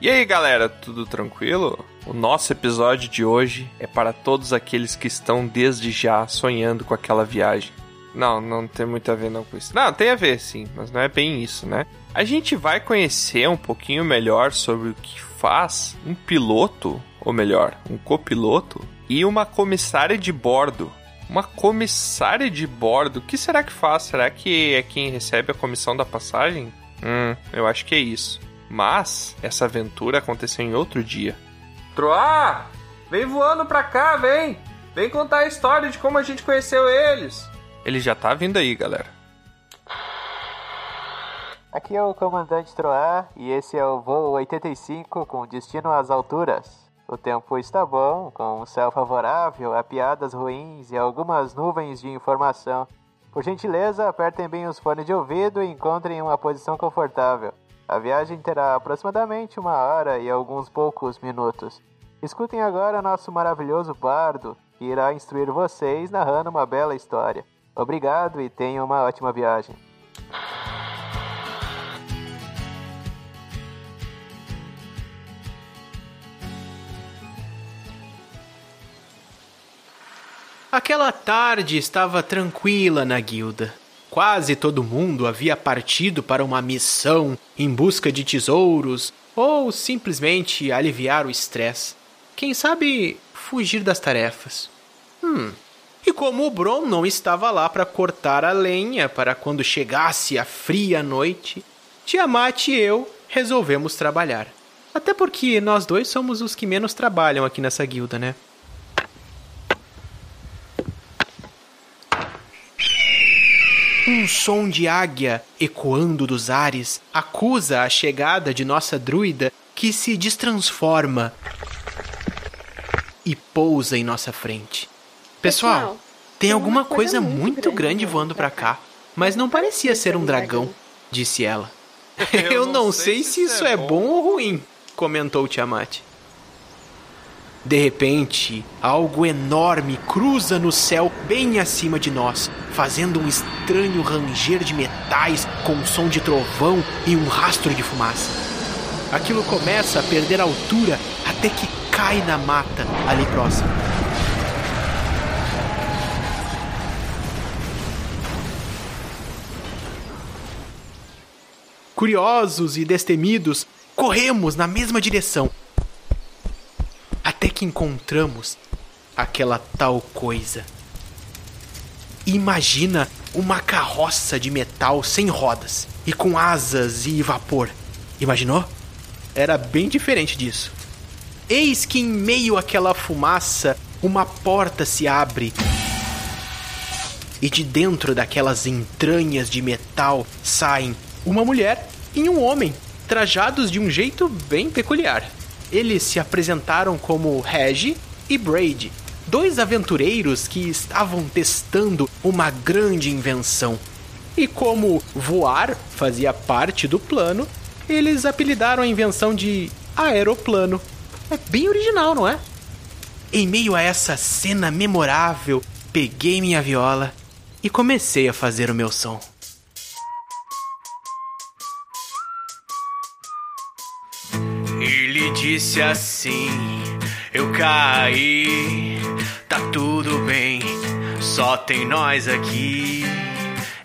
E aí, galera, tudo tranquilo? O nosso episódio de hoje é para todos aqueles que estão desde já sonhando com aquela viagem. Não, não tem muito a ver não com isso. Não, tem a ver sim, mas não é bem isso, né? A gente vai conhecer um pouquinho melhor sobre o que faz um piloto, ou melhor, um copiloto e uma comissária de bordo. Uma comissária de bordo, o que será que faz? Será que é quem recebe a comissão da passagem? Hum, eu acho que é isso. Mas essa aventura aconteceu em outro dia. Troá! Vem voando pra cá, vem! Vem contar a história de como a gente conheceu eles! Ele já tá vindo aí, galera. Aqui é o comandante Troá e esse é o voo 85 com destino às alturas. O tempo está bom, com um céu favorável, há piadas ruins e algumas nuvens de informação. Por gentileza, apertem bem os fones de ouvido e encontrem uma posição confortável. A viagem terá aproximadamente uma hora e alguns poucos minutos. Escutem agora nosso maravilhoso bardo, que irá instruir vocês narrando uma bela história. Obrigado e tenham uma ótima viagem. Aquela tarde estava tranquila na guilda. Quase todo mundo havia partido para uma missão em busca de tesouros ou simplesmente aliviar o estresse. Quem sabe fugir das tarefas. Hum. E como o Bron não estava lá para cortar a lenha para quando chegasse a fria noite, Tiamat e eu resolvemos trabalhar. Até porque nós dois somos os que menos trabalham aqui nessa guilda, né? Um som de águia ecoando dos ares acusa a chegada de nossa druida que se destransforma e pousa em nossa frente. Pessoal, tem alguma coisa muito grande voando para cá, mas não parecia ser um dragão, disse ela. Eu não sei se isso é bom ou ruim, comentou Tiamat. De repente, algo enorme cruza no céu bem acima de nós, fazendo um estranho ranger de metais com som de trovão e um rastro de fumaça. Aquilo começa a perder altura até que cai na mata ali próximo. Curiosos e destemidos, corremos na mesma direção até que encontramos aquela tal coisa. Imagina uma carroça de metal sem rodas e com asas e vapor. Imaginou? Era bem diferente disso. Eis que em meio àquela fumaça, uma porta se abre. E de dentro daquelas entranhas de metal saem uma mulher e um homem, trajados de um jeito bem peculiar. Eles se apresentaram como Regi e Brady, dois aventureiros que estavam testando uma grande invenção. E como voar fazia parte do plano, eles apelidaram a invenção de aeroplano. É bem original, não é? Em meio a essa cena memorável, peguei minha viola e comecei a fazer o meu som. Disse assim: Eu caí, tá tudo bem, só tem nós aqui.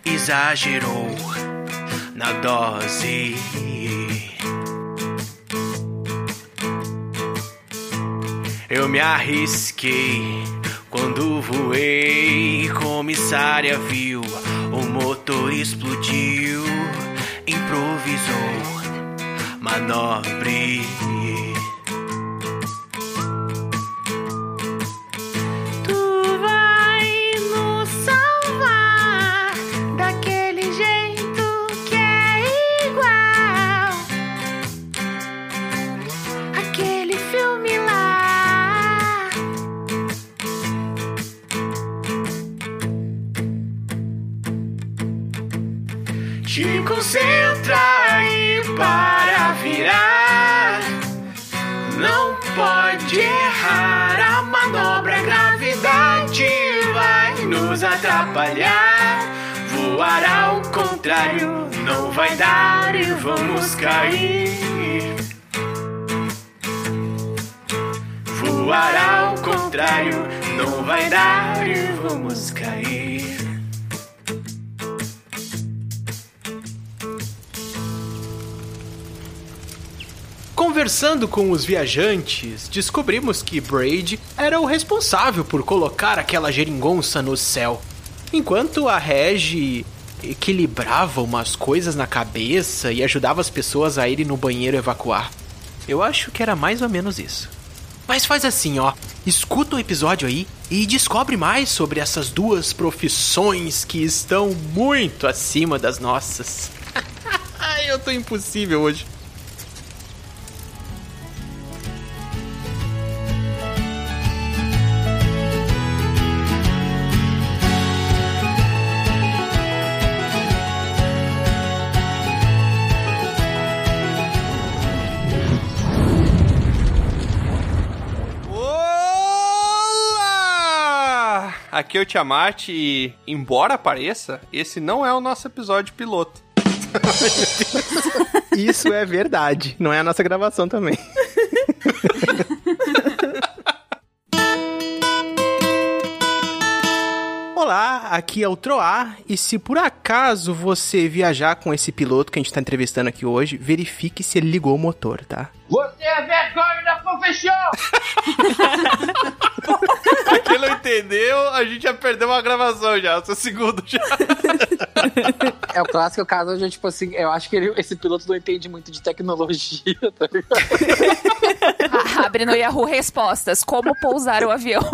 Exagerou na dose. Eu me arrisquei quando voei. Comissária viu, o motor explodiu, improvisou manobre. Te concentra e para virar. Não pode errar a manobra, a gravidade vai nos atrapalhar. Voar ao contrário não vai dar e vamos cair. Voar ao contrário não vai dar e vamos cair. Conversando com os viajantes, descobrimos que Braid era o responsável por colocar aquela geringonça no céu. Enquanto a Regi equilibrava umas coisas na cabeça e ajudava as pessoas a irem no banheiro evacuar. Eu acho que era mais ou menos isso. Mas faz assim, ó. Escuta o episódio aí e descobre mais sobre essas duas profissões que estão muito acima das nossas. Eu tô impossível hoje. Aqui é o Tiamat e, embora pareça, esse não é o nosso episódio piloto. Isso é verdade. Não é a nossa gravação também. Olá, aqui é o Troar e se por acaso você viajar com esse piloto que a gente tá entrevistando aqui hoje, verifique se ele ligou o motor, tá? Você é vergonha da profissão! Pra quem não entendeu, a gente já perdeu uma gravação já, o seu segundo já. É o clássico caso onde, tipo assim, eu acho que ele- esse piloto não entende muito de tecnologia, tá ligado? Abre no Yahoo Respostas. Como pousar o avião?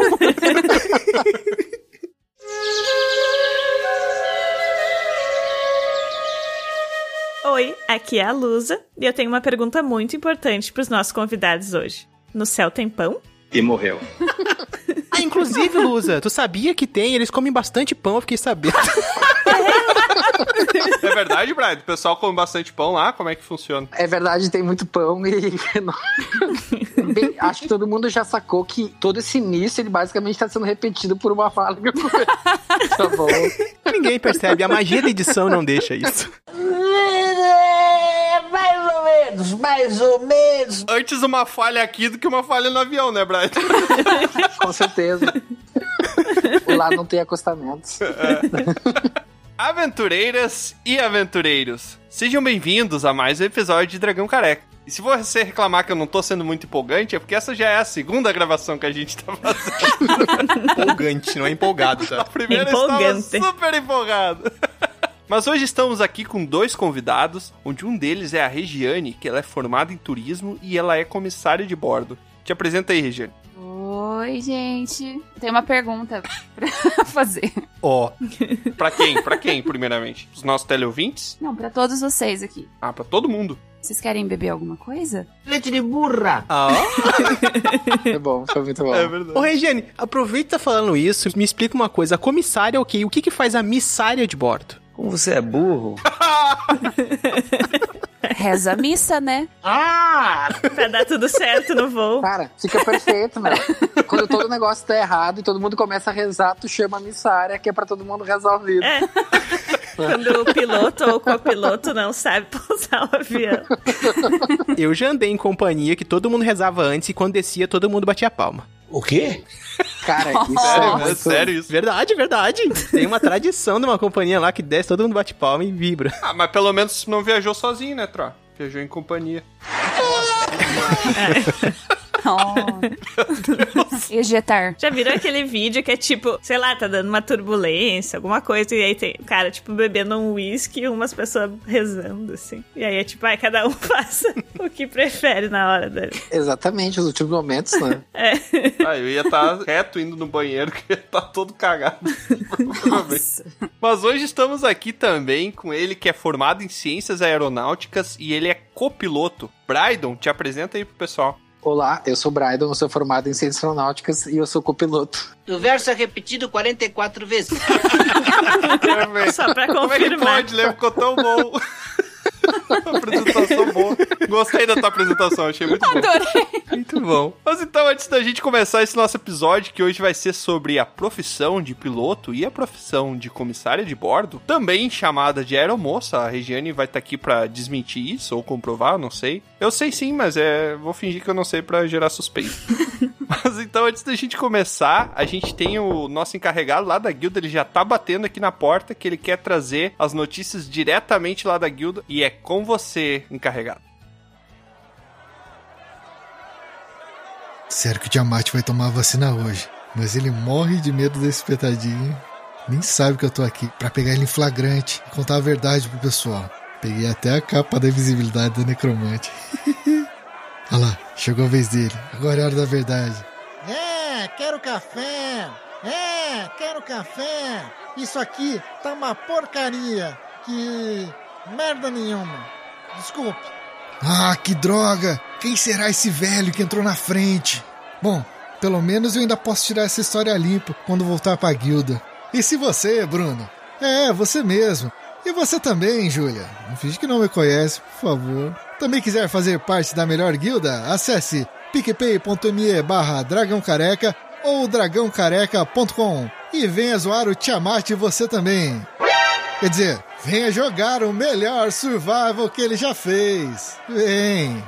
Oi, aqui é a Lusa e eu tenho uma pergunta muito importante para os nossos convidados hoje. No céu tem pão? E morreu. Ah, inclusive, Lusa, tu sabia que tem? Eles comem bastante pão, eu fiquei sabendo. É verdade, Brian? O pessoal come bastante pão lá, como é que funciona? É verdade, tem muito pão e. Bem, acho que todo mundo já sacou que todo esse início ele basicamente tá sendo repetido por uma fala que eu Tá bom. Ninguém percebe, a magia da edição não deixa isso. Mais ou menos, mais ou menos. Antes uma falha aqui do que uma falha no avião, né, Brian? Com certeza. Lá não tem acostamentos. Aventureiras e aventureiros, sejam bem-vindos a mais um episódio de Dragão Careca. E se você reclamar que eu não tô sendo muito empolgante, é porque essa já é a segunda gravação que a gente tá fazendo. Empolgante, não é empolgado, A tá? primeira eu estava Empolgante. super empolgado. Mas hoje estamos aqui com dois convidados, onde um deles é a Regiane, que ela é formada em turismo e ela é comissária de bordo. Te apresenta aí, Regiane. Oi, gente. Tem uma pergunta pra fazer. Ó, Pra quem? Pra quem, primeiramente? Os nossos teleouvintes? Não, pra todos vocês aqui. Ah, pra todo mundo. Vocês querem beber alguma coisa? Leite de burra. ah, ó. Foi bom, foi muito bom. É verdade. Ô, Regiane, aproveita tá falando isso, me explica uma coisa. A comissária é o quê? O que que faz a missária de bordo? Como você é burro. Reza a missa, né? Ah! Pra dar tudo certo no voo. Cara, fica perfeito, meu. Quando todo negócio tá errado e todo mundo começa a rezar, tu chama a missária, que é pra todo mundo resolver. É. Quando o piloto ou o copiloto não sabe pousar o avião. Eu já andei em companhia que todo mundo rezava antes e quando descia todo mundo batia palma. O quê? Cara, isso Sério, é é muito... sério isso. Verdade, verdade. Tem uma tradição de uma companhia lá que desce, todo mundo bate palma e vibra. Ah, mas pelo menos não viajou sozinho, né, Tro? Viajou em companhia. Oh. Ejetar. Já viram aquele vídeo que é tipo, sei lá, tá dando uma turbulência, alguma coisa, e aí tem o cara, tipo, bebendo um uísque e umas pessoas rezando, assim. E aí é tipo, ai, cada um faça o que prefere na hora dele. Exatamente, os últimos momentos, né? É. Ah, eu ia estar reto indo no banheiro, que ia estar todo cagado. Mas hoje estamos aqui também com ele, que é formado em ciências aeronáuticas e ele é copiloto. Brydon, te apresenta aí pro pessoal. Olá, eu sou o Brydon, eu sou formado em Ciências Aeronáuticas e eu sou copiloto. O verso é repetido 44 vezes. Só pra Como é que confirmar. pode, né? Ficou tão bom. Apresentação boa. Gostei da tua apresentação, achei muito bom. Adorei. Muito bom. Mas então, antes da gente começar esse nosso episódio, que hoje vai ser sobre a profissão de piloto e a profissão de comissária de bordo, também chamada de aeromoça, a Regiane vai estar aqui pra desmentir isso ou comprovar, não sei. Eu sei sim, mas é, vou fingir que eu não sei pra gerar suspeita. Mas então, antes da gente começar, a gente tem o nosso encarregado lá da guilda, ele já tá batendo aqui na porta que ele quer trazer as notícias diretamente lá da guilda e é com você, encarregado. Sério que o Tiamat vai tomar a vacina hoje. Mas ele morre de medo desse petadinho. Nem sabe que eu tô aqui pra pegar ele em flagrante e contar a verdade pro pessoal. Peguei até a capa da invisibilidade da necromante. Olha lá, chegou a vez dele. Agora é hora da verdade. É, quero café. É, quero café. Isso aqui tá uma porcaria. Que merda nenhuma. Desculpe. Ah, que droga! Quem será esse velho que entrou na frente? Bom, pelo menos eu ainda posso tirar essa história limpa quando voltar pra guilda. E se você, Bruno? É, você mesmo. E você também, Júlia. Não finge que não me conhece, por favor. Também quiser fazer parte da melhor guilda? Acesse picpay.me barra ou dragãocareca.com e venha zoar o Tiamat você também. Quer dizer, venha jogar o melhor survival que ele já fez. Vem!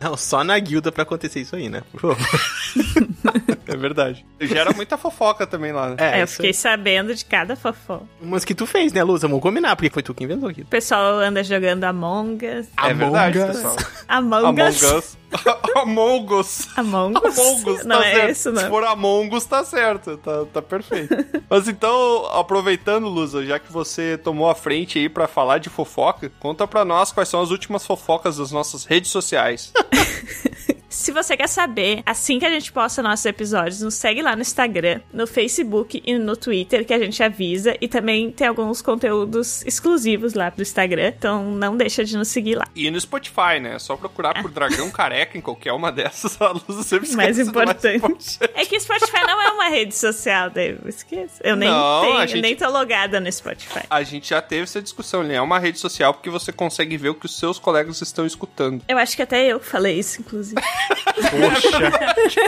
Não, só na guilda pra acontecer isso aí, né? Por favor. É verdade. Gera muita fofoca também lá, né? É, eu isso fiquei sabendo de cada fofó. Umas que tu fez, né, Luz? Vamos combinar, porque foi tu que inventou aquilo. O pessoal anda jogando Among Us. É verdade, Us. pessoal. Among, Among Us. Us. Among Us. Among Us. Among Us, não tá é certo. isso, Se não. for Among Us, tá certo. Tá, tá perfeito. Mas então, aproveitando, Lusa, já que você tomou a frente aí pra falar de fofoca, conta pra nós quais são as últimas fofocas das nossas redes sociais. Se você quer saber, assim que a gente posta nossos episódios, nos segue lá no Instagram, no Facebook e no Twitter, que a gente avisa. E também tem alguns conteúdos exclusivos lá pro Instagram. Então não deixa de nos seguir lá. E no Spotify, né? É só procurar por Dragão Careca em qualquer uma dessas. A Lusa sempre esquece Mais importante. importante. É que Spotify não é uma rede social, Dave. Esquece. Eu nem Não, tenho, gente- nem tô logada no Spotify. A gente já teve essa discussão. Ele é uma rede social porque você consegue ver o que os seus colegas estão escutando. Eu acho que até eu falei isso, inclusive. 不是。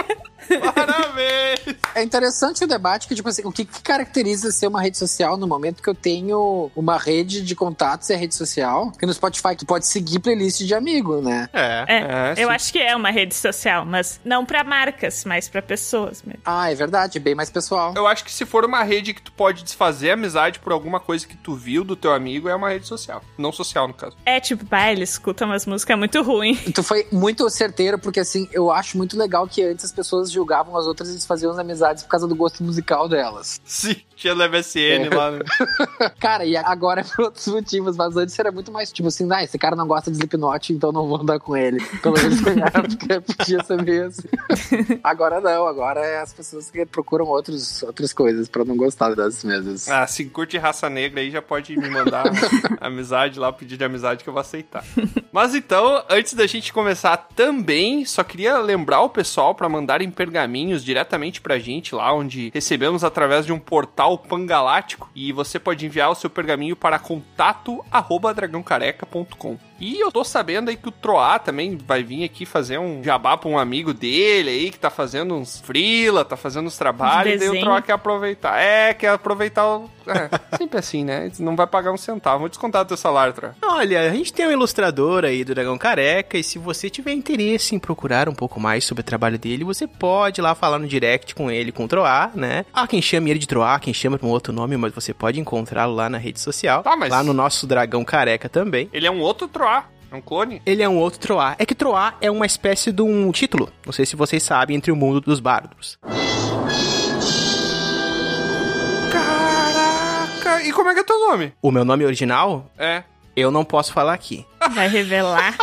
Parabéns! É interessante o debate que, tipo assim, o que, que caracteriza ser uma rede social no momento que eu tenho uma rede de contatos e a rede social? Que no Spotify tu pode seguir playlist de amigo, né? É. É, É, eu sim. acho que é uma rede social, mas não pra marcas, mas pra pessoas mesmo. Ah, é verdade, bem mais pessoal. Eu acho que se for uma rede que tu pode desfazer amizade por alguma coisa que tu viu do teu amigo, é uma rede social. Não social, no caso. É tipo, pá, ele escuta umas músicas muito ruins. Tu foi muito certeiro, porque assim, eu acho muito legal que antes as pessoas julgavam as outras e desfaziam as amizades por causa do gosto musical delas. Sim, tinha no MSN lá. Né? Cara, e agora é por outros motivos, mas antes era muito mais tipo assim, ah, esse cara não gosta de Slipknot, então não vou andar com ele. Pelo menos na época podia ser meio assim. Agora não, agora é as pessoas que procuram outros, outras coisas pra não gostar das mesmas. Ah, se curte raça negra aí, já pode me mandar amizade lá, pedir de amizade que eu vou aceitar. Mas então, antes da gente começar também, só queria lembrar o pessoal pra mandarem pergaminhos diretamente pra gente lá, onde recebemos através de um portal pangalático. E você pode enviar o seu pergaminho para contato arroba dragãocareca.com. E eu tô sabendo aí que o Troá também vai vir aqui fazer um jabá pra um amigo dele aí, que tá fazendo uns frila, tá fazendo uns trabalhos, e daí o. Troá quer aproveitar. É, quer aproveitar o... É, sempre assim, né? Não vai pagar um centavo. Vou descontar do teu salário, Troá. Olha, a gente tem um ilustrador aí do Dragão Careca, e se você tiver interesse em procurar um pouco mais sobre o trabalho dele, você pode ir lá falar no direct com ele, com o Troá, né? Há quem chame ele de Troá, quem chama por um outro nome, mas você pode encontrá-lo lá na rede social. Tá, mas- Lá no nosso Dragão Careca também. Ele é um outro Troá. É um clone? Ele é um outro Troá. É que Troá é uma espécie de um título, não sei se vocês sabem, entre o mundo dos bardos. Caraca! E como é que é teu nome? O meu nome original, É. eu não posso falar aqui. Vai revelar.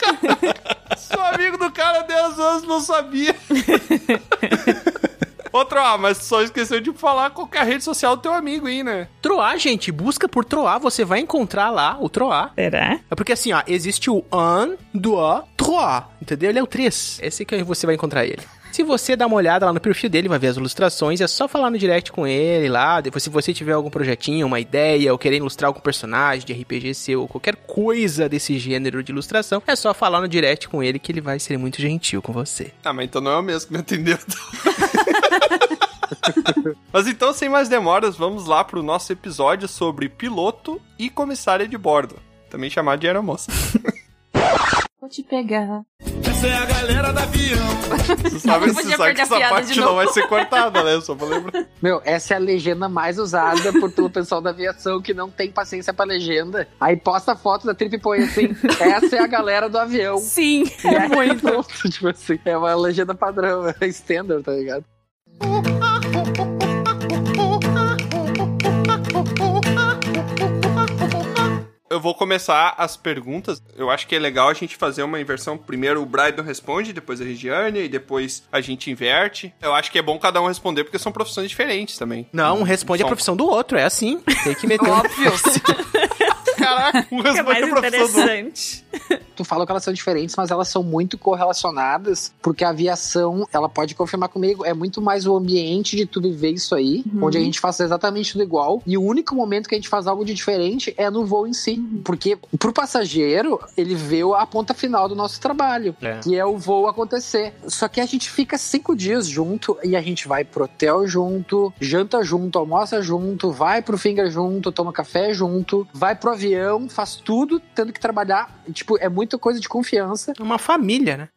Sou amigo do cara há 10 anos, não sabia. Outro, ah, mas só esqueceu de falar qual que é a rede social do teu amigo aí, né? Troá, gente, busca por Troá, você vai encontrar lá o Troá. Será? É porque assim, ó, existe o un, dois, trois, entendeu? Ele é o 3. Esse que você vai encontrar ele. Se você dá uma olhada lá no perfil dele, vai ver as ilustrações, é só falar no direct com ele lá. Depois, se você tiver algum projetinho, uma ideia, ou querer ilustrar algum personagem de RPG seu, ou qualquer coisa desse gênero de ilustração, é só falar no direct com ele que ele vai ser muito gentil com você. Ah, mas então não é o mesmo que me atendeu. Mas então, sem mais demoras, vamos lá pro nosso episódio sobre piloto e comissária de bordo. Também chamado de aeromoça. Vou te pegar. Essa é a galera do avião. Você sabe, Não você sabe que essa parte não vai ser cortada, né? Só pra lembrar. Meu, essa é a legenda mais usada por, pelo pessoal da aviação que não tem paciência pra legenda. Aí posta a foto da trip e põe assim: essa é a galera do avião. Sim, E aí, pronto, tipo assim, é uma legenda padrão, é standard, tá ligado? Eu vou começar as perguntas. Eu acho que é legal a gente fazer uma inversão. Primeiro o Brydon responde, depois a Regiane, e depois a gente inverte. Eu acho que é bom cada um responder, porque são profissões diferentes também. Não, um responde a profissão do outro, é assim. Tem que meter. óbvio. Caraca, um Que é mais outro. interessante. Tu fala que elas são diferentes, mas elas são muito correlacionadas, porque a aviação, ela pode confirmar comigo, é muito mais o ambiente de tu viver isso aí, onde a gente faz exatamente tudo igual, e o único momento que a gente faz algo de diferente é no voo em si. Porque pro passageiro, ele vê a ponta final do nosso trabalho, É. que é o voo acontecer. Só que a gente fica cinco dias junto e a gente vai pro hotel junto, janta junto, almoça junto, vai pro finger junto, toma café junto, vai pro avião, faz tudo tendo que trabalhar. Tipo, é muita coisa de confiança. É uma família, né?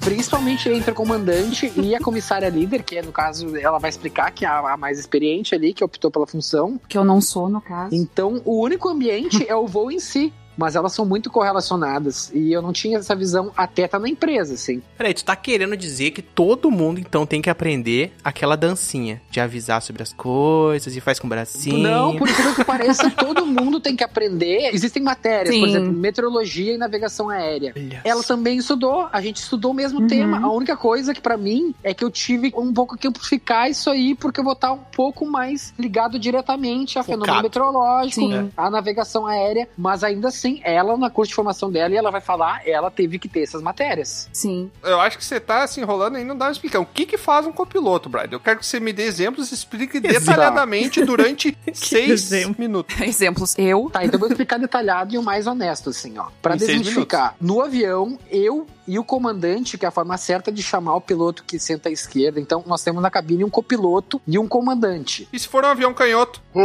Principalmente entre o comandante e a comissária líder, que é, no caso, ela vai explicar que é a, a mais experiente ali, que optou pela função. Que eu não sou, no caso. Então, o único ambiente é o voo em si. Mas elas são muito correlacionadas. E eu não tinha essa visão até tá na empresa, assim. Peraí, tu tá querendo dizer que todo mundo então tem que aprender aquela dancinha de avisar sobre as coisas e faz com o bracinho. Não, por incrível que pareça, todo mundo tem que aprender. Existem matérias, por Sim. exemplo, meteorologia e navegação aérea. Olha Ela só. também estudou, a gente estudou o mesmo Uhum. tema. A única coisa que pra mim é que eu tive um pouco que amplificar isso aí, porque eu vou estar um pouco mais ligado diretamente a Focado. fenômeno meteorológico, Sim. a navegação aérea, mas ainda assim, ela na curso de formação dela e ela vai falar, ela teve que ter essas matérias. Sim. Eu acho que você tá se enrolando aí, não dá uma explicação. O que que faz um copiloto, Brydon? Eu quero que você me dê exemplos e explique detalhadamente durante seis exemplo. minutos. Exemplos. Eu. Tá, então eu vou explicar detalhado e o mais honesto, assim, ó. Pra Em desmistificar, no avião, eu e o comandante, que é a forma certa de chamar o piloto que senta à esquerda. Então, nós temos na cabine um copiloto e um comandante. E se for um avião canhoto?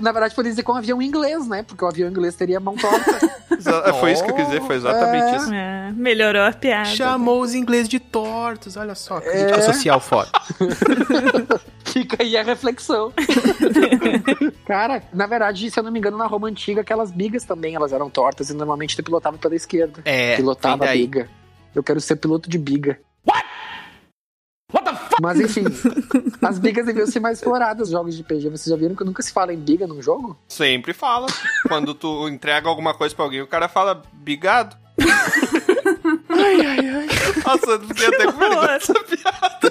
Na verdade, poderia dizer que é um avião inglês, né? Porque o avião inglês teria mão torta. Exa- Foi isso que eu quis dizer, foi exatamente isso. É, melhorou a piada. Chamou os ingleses de tortos, olha só, crítica social foda. Fica aí a reflexão. Cara, na verdade, se eu não me engano, na Roma Antiga, aquelas bigas também, elas eram tortas e normalmente tu pilotava pela esquerda. É, pilotava a biga. Eu quero ser piloto de biga. Mas enfim, as bigas deviam ser mais exploradas jogos de PG. Vocês já viram que nunca se fala em biga num jogo? Sempre fala. Quando tu entrega alguma coisa pra alguém, o cara fala bigado. Ai, ai, ai. Nossa, eu fiquei até com vergonha dessa piada.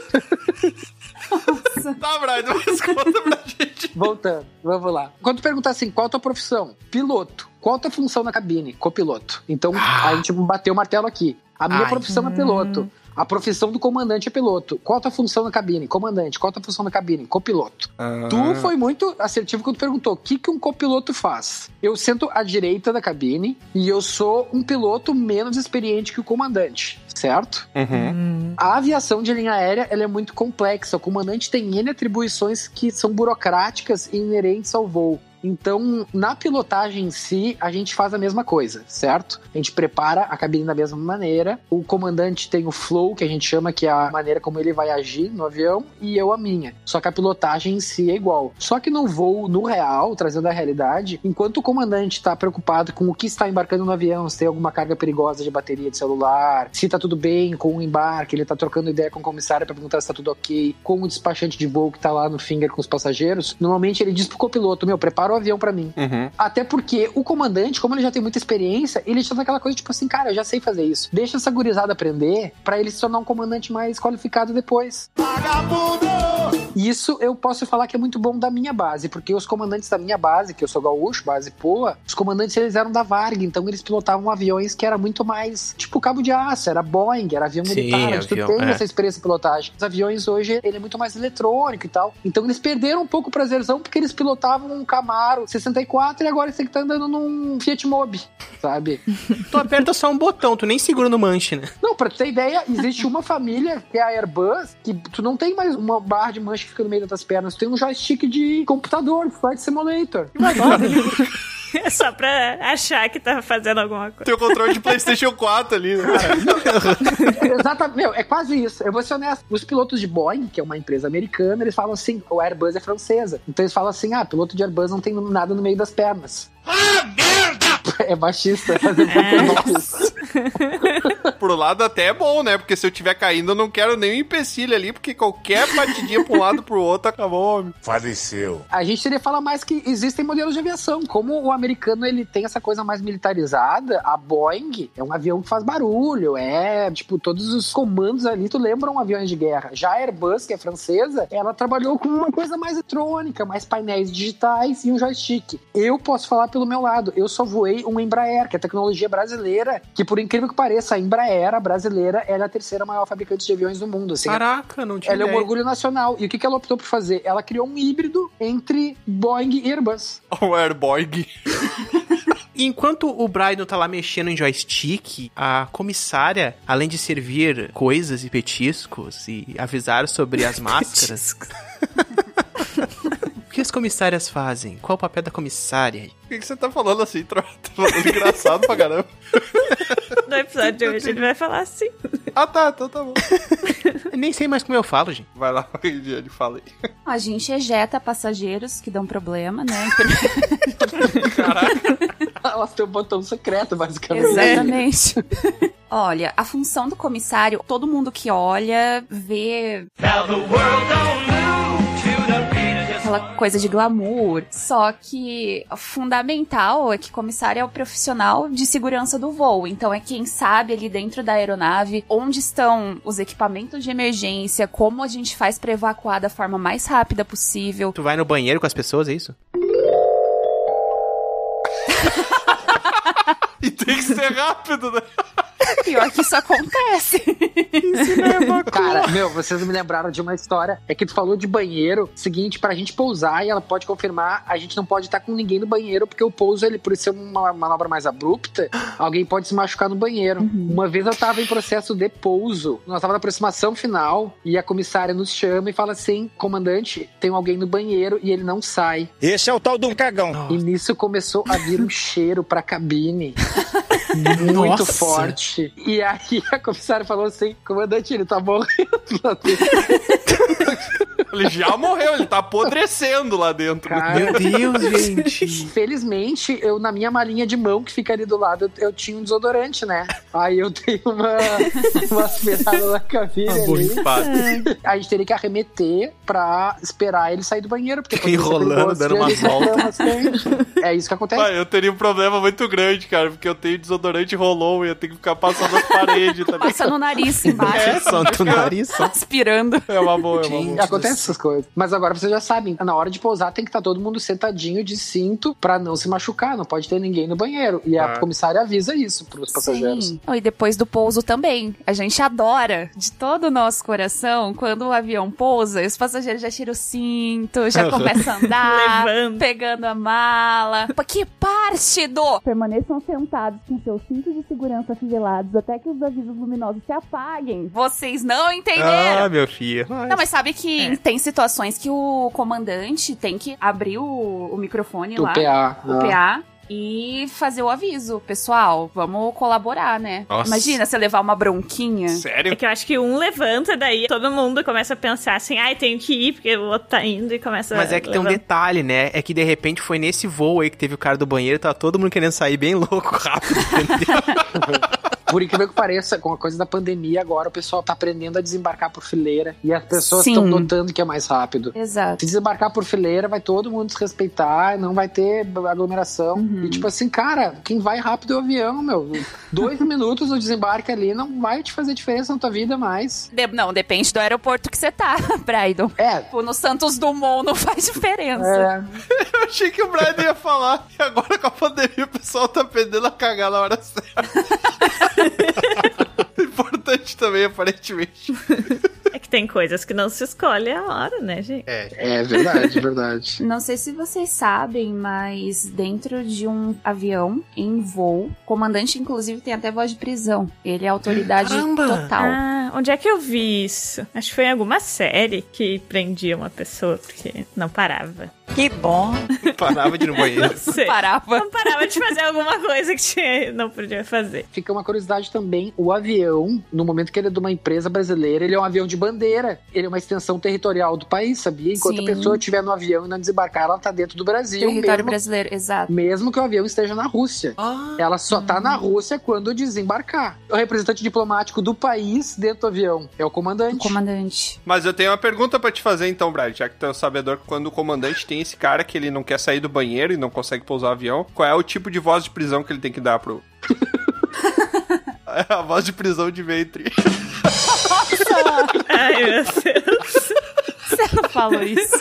Tá, Brydon, mas conta pra gente. Voltando, vamos lá. Quando tu perguntar assim, qual a tua profissão? Piloto. Qual a tua função na cabine? Copiloto. Então, Ah. a gente bateu o martelo aqui. A minha Ai. profissão é piloto. A profissão do comandante é piloto. Qual a tua função na cabine? Comandante. Qual a tua função na cabine? Copiloto. Ah. Tu foi muito assertivo quando perguntou o que, que um copiloto faz. Eu sento à direita da cabine e eu sou um piloto menos experiente que o comandante, certo? Uhum. A aviação de linha aérea ela é muito complexa. O comandante tem N atribuições que são burocráticas e inerentes ao voo. Então, na pilotagem em si, a gente faz a mesma coisa, certo? A gente prepara a cabine da mesma maneira. O comandante tem o flow, que a gente chama, que é a maneira como ele vai agir no avião, e eu a minha. Só que a pilotagem em si é igual. Só que no voo, no real, trazendo a realidade, enquanto o comandante está preocupado com o que está embarcando no avião, se tem alguma carga perigosa de bateria de celular, se tá tudo bem com o embarque, ele tá trocando ideia com o comissário para perguntar se tá tudo ok, com o despachante de voo que tá lá no finger com os passageiros, normalmente ele diz pro copiloto, meu, prepara o avião para mim. Uhum. Até porque o comandante, como ele já tem muita experiência, ele já tá naquela coisa tipo assim, cara, eu já sei fazer isso. Deixa essa gurizada aprender pra ele se tornar um comandante mais qualificado depois. E Isso eu posso falar que é muito bom da minha base, porque os comandantes da minha base, que eu sou gaúcho, base Poa, os comandantes eles eram da Varg, então eles pilotavam aviões que era muito mais tipo cabo de aço, era Boeing, era avião Sim, militar, avião, tem é. essa experiência de pilotagem. Os aviões hoje, ele é muito mais eletrônico e tal, então eles perderam um pouco o prazerzão porque eles pilotavam um Camaro 64 e agora você tem que estar andando num Fiat Mobi, sabe? Tu aperta só um botão, tu nem segura no manche, né? Não, pra tu ter ideia, existe uma família, que é a Airbus, que tu não tem mais uma barra de manche que fica no meio das pernas, tu tem um joystick de computador, Flight Simulator. É só pra achar que tá fazendo alguma coisa. Tem o controle de PlayStation 4 ali, né? Exatamente, meu, é quase isso. Eu vou ser honesto. Os pilotos de Boeing, que é uma empresa americana, eles falam assim: o Airbus é francesa. Então eles falam assim: ah, piloto de Airbus não tem nada no meio das pernas. Ah! É machista fazer é. Por lado até é bom, né? Porque se eu tiver caindo, eu não quero nenhum empecilho ali, porque qualquer batidinha um lado pro outro acabou, homem. Faleceu. A gente teria que falar mais que existem modelos de aviação. Como o americano ele tem essa coisa mais militarizada, a Boeing é um avião que faz barulho, é tipo, todos os comandos ali tu lembram aviões de guerra. Já a Airbus, que é francesa, ela trabalhou com uma coisa mais eletrônica, mais painéis digitais e um joystick. Eu posso falar pelo meu lado, eu só voei um Embraer, que é tecnologia brasileira, que por incrível que pareça, a Embraer, a brasileira, ela é a terceira maior fabricante de aviões do mundo. Assim, Caraca, não tinha ela é um ideia. orgulho nacional. E o que, que ela optou por fazer? Ela criou um híbrido entre Boeing e Airbus. O Airboy. Enquanto o Brian tá lá mexendo em joystick, a comissária, além de servir coisas e petiscos e avisar sobre as máscaras. O que as comissárias fazem? Qual o papel da comissária? Por que, que você tá falando assim, Tro? Tá falando engraçado pra caramba. No episódio de hoje ele vai falar assim. Ah, tá, então tá bom. Eu nem sei mais como eu falo, gente. Vai lá, ele fala aí. A gente ejeta passageiros que dão problema, né? Elas têm um botão secreto, basicamente. Exatamente. Olha, a função do comissário, todo mundo que olha, vê aquela coisa de glamour. Só que o fundamental é que o comissário é o profissional de segurança do voo. Então é quem sabe ali dentro da aeronave onde estão os equipamentos de emergência, como a gente faz para evacuar da forma mais rápida possível. Tu vai no banheiro com as pessoas, é isso? E tem que ser rápido, né? Pior que isso acontece. Cara, meu, vocês me lembraram de uma história. É que tu falou de banheiro. Seguinte, pra gente pousar, e ela pode confirmar, a gente não pode estar com ninguém no banheiro, porque o pouso, ele, por ser uma manobra mais abrupta, alguém pode se machucar no banheiro. Uma vez eu tava em processo de pouso, nós tava na aproximação final, e a comissária nos chama e fala assim: comandante, tem alguém no banheiro e ele não sai. Esse é o tal do cagão. E nisso começou a vir um cheiro pra cabine. Muito Nossa. forte. E aí a comissária falou assim: comandante, ele tá morrendo lá dentro. Ele já morreu, ele tá apodrecendo lá dentro. Cara. Meu Deus, gente. Felizmente, eu na minha malinha de mão que fica ali do lado, eu, eu tinha um desodorante, né? Aí eu dei uma, uma aspirada na cabine Uma ali. borrifada. A gente teria que arremeter pra esperar ele sair do banheiro. Porque enrolando, dando uma volta. É isso que acontece. Ah, eu teria um problema muito grande, cara, porque eu tenho desodorante rolou e eu tenho que ficar passando as paredes, tá ligado? Passa no nariz embaixo. É, só no nariz, só. Aspirando. É uma boa, é uma boa. Acontece essas coisas. Mas agora vocês já sabem, na hora de pousar tem que estar todo mundo sentadinho de cinto pra não se machucar, não pode ter ninguém no banheiro. E a Ah. comissária avisa isso pros passageiros. Sim. Oh, E depois do pouso também. A gente adora, de todo o nosso coração, quando o avião pousa e os passageiros já tiram o cinto, já começam a andar, Levando. pegando a mala. Que parte do... Permaneçam sentados com seus cintos de segurança afivelados até que os avisos luminosos se apaguem. Vocês não entenderam. Ah, meu filho. Não, mas sabe que tem situações que o comandante tem que abrir o, o microfone Do lá. PA. O ah. PA. E fazer o aviso, pessoal, vamos colaborar, né? Nossa. Imagina você levar uma bronquinha. É Sério? que eu acho que um levanta, daí todo mundo começa a pensar assim, ai, tenho que ir, porque o outro tá indo e começa Mas é que a tem um detalhe, né? É que de repente foi nesse voo aí que teve o cara do banheiro, tava todo mundo querendo sair bem louco, rápido, entendeu? Por incrível que pareça, com a coisa da pandemia, agora o pessoal tá aprendendo a desembarcar por fileira e as pessoas estão notando que é mais rápido. Exato. Se desembarcar por fileira, vai todo mundo se respeitar, não vai ter aglomeração. Uhum. E tipo assim, cara, quem vai rápido é o avião, meu. Dois minutos no desembarque ali não vai te fazer diferença na tua vida mais. De- não, depende do aeroporto que você tá, Braidon. É. Tipo, no Santos Dumont não faz diferença. É, Eu achei que o Brian ia falar. E agora com a pandemia o pessoal tá aprendendo a cagar na hora certa. Importante também, aparentemente. É que tem coisas que não se escolhe a hora, né, gente? é verdade, verdade. Não sei se vocês sabem, mas dentro de um avião, em voo, o comandante, inclusive, tem até voz de prisão. Ele é autoridade Caramba! total. Ah, onde é que eu vi isso? Acho que foi em alguma série que prendia uma pessoa porque não parava. Que bom. Parava de ir no banheiro. Sei. Parava. Não parava de fazer alguma coisa que tinha, não podia fazer. Fica uma curiosidade também, o avião, no momento que ele é de uma empresa brasileira, ele é um avião de bandeira. Ele é uma extensão territorial do país, sabia? Enquanto Sim. a pessoa estiver no avião e não desembarcar, ela tá dentro do Brasil. Território mesmo, brasileiro, exato. mesmo que o avião esteja na Rússia. Ah, Ela só tá na Rússia quando desembarcar. O representante diplomático do país dentro do avião é o comandante. O comandante. Mas eu tenho uma pergunta pra te fazer então, Brian, já que tu é um sabedor, quando o comandante tem esse cara que ele não quer sair do banheiro e não consegue pousar o avião, qual é o tipo de voz de prisão que ele tem que dar pro... É a voz de prisão de ventre. Ai, meu Deus. Você não falou isso?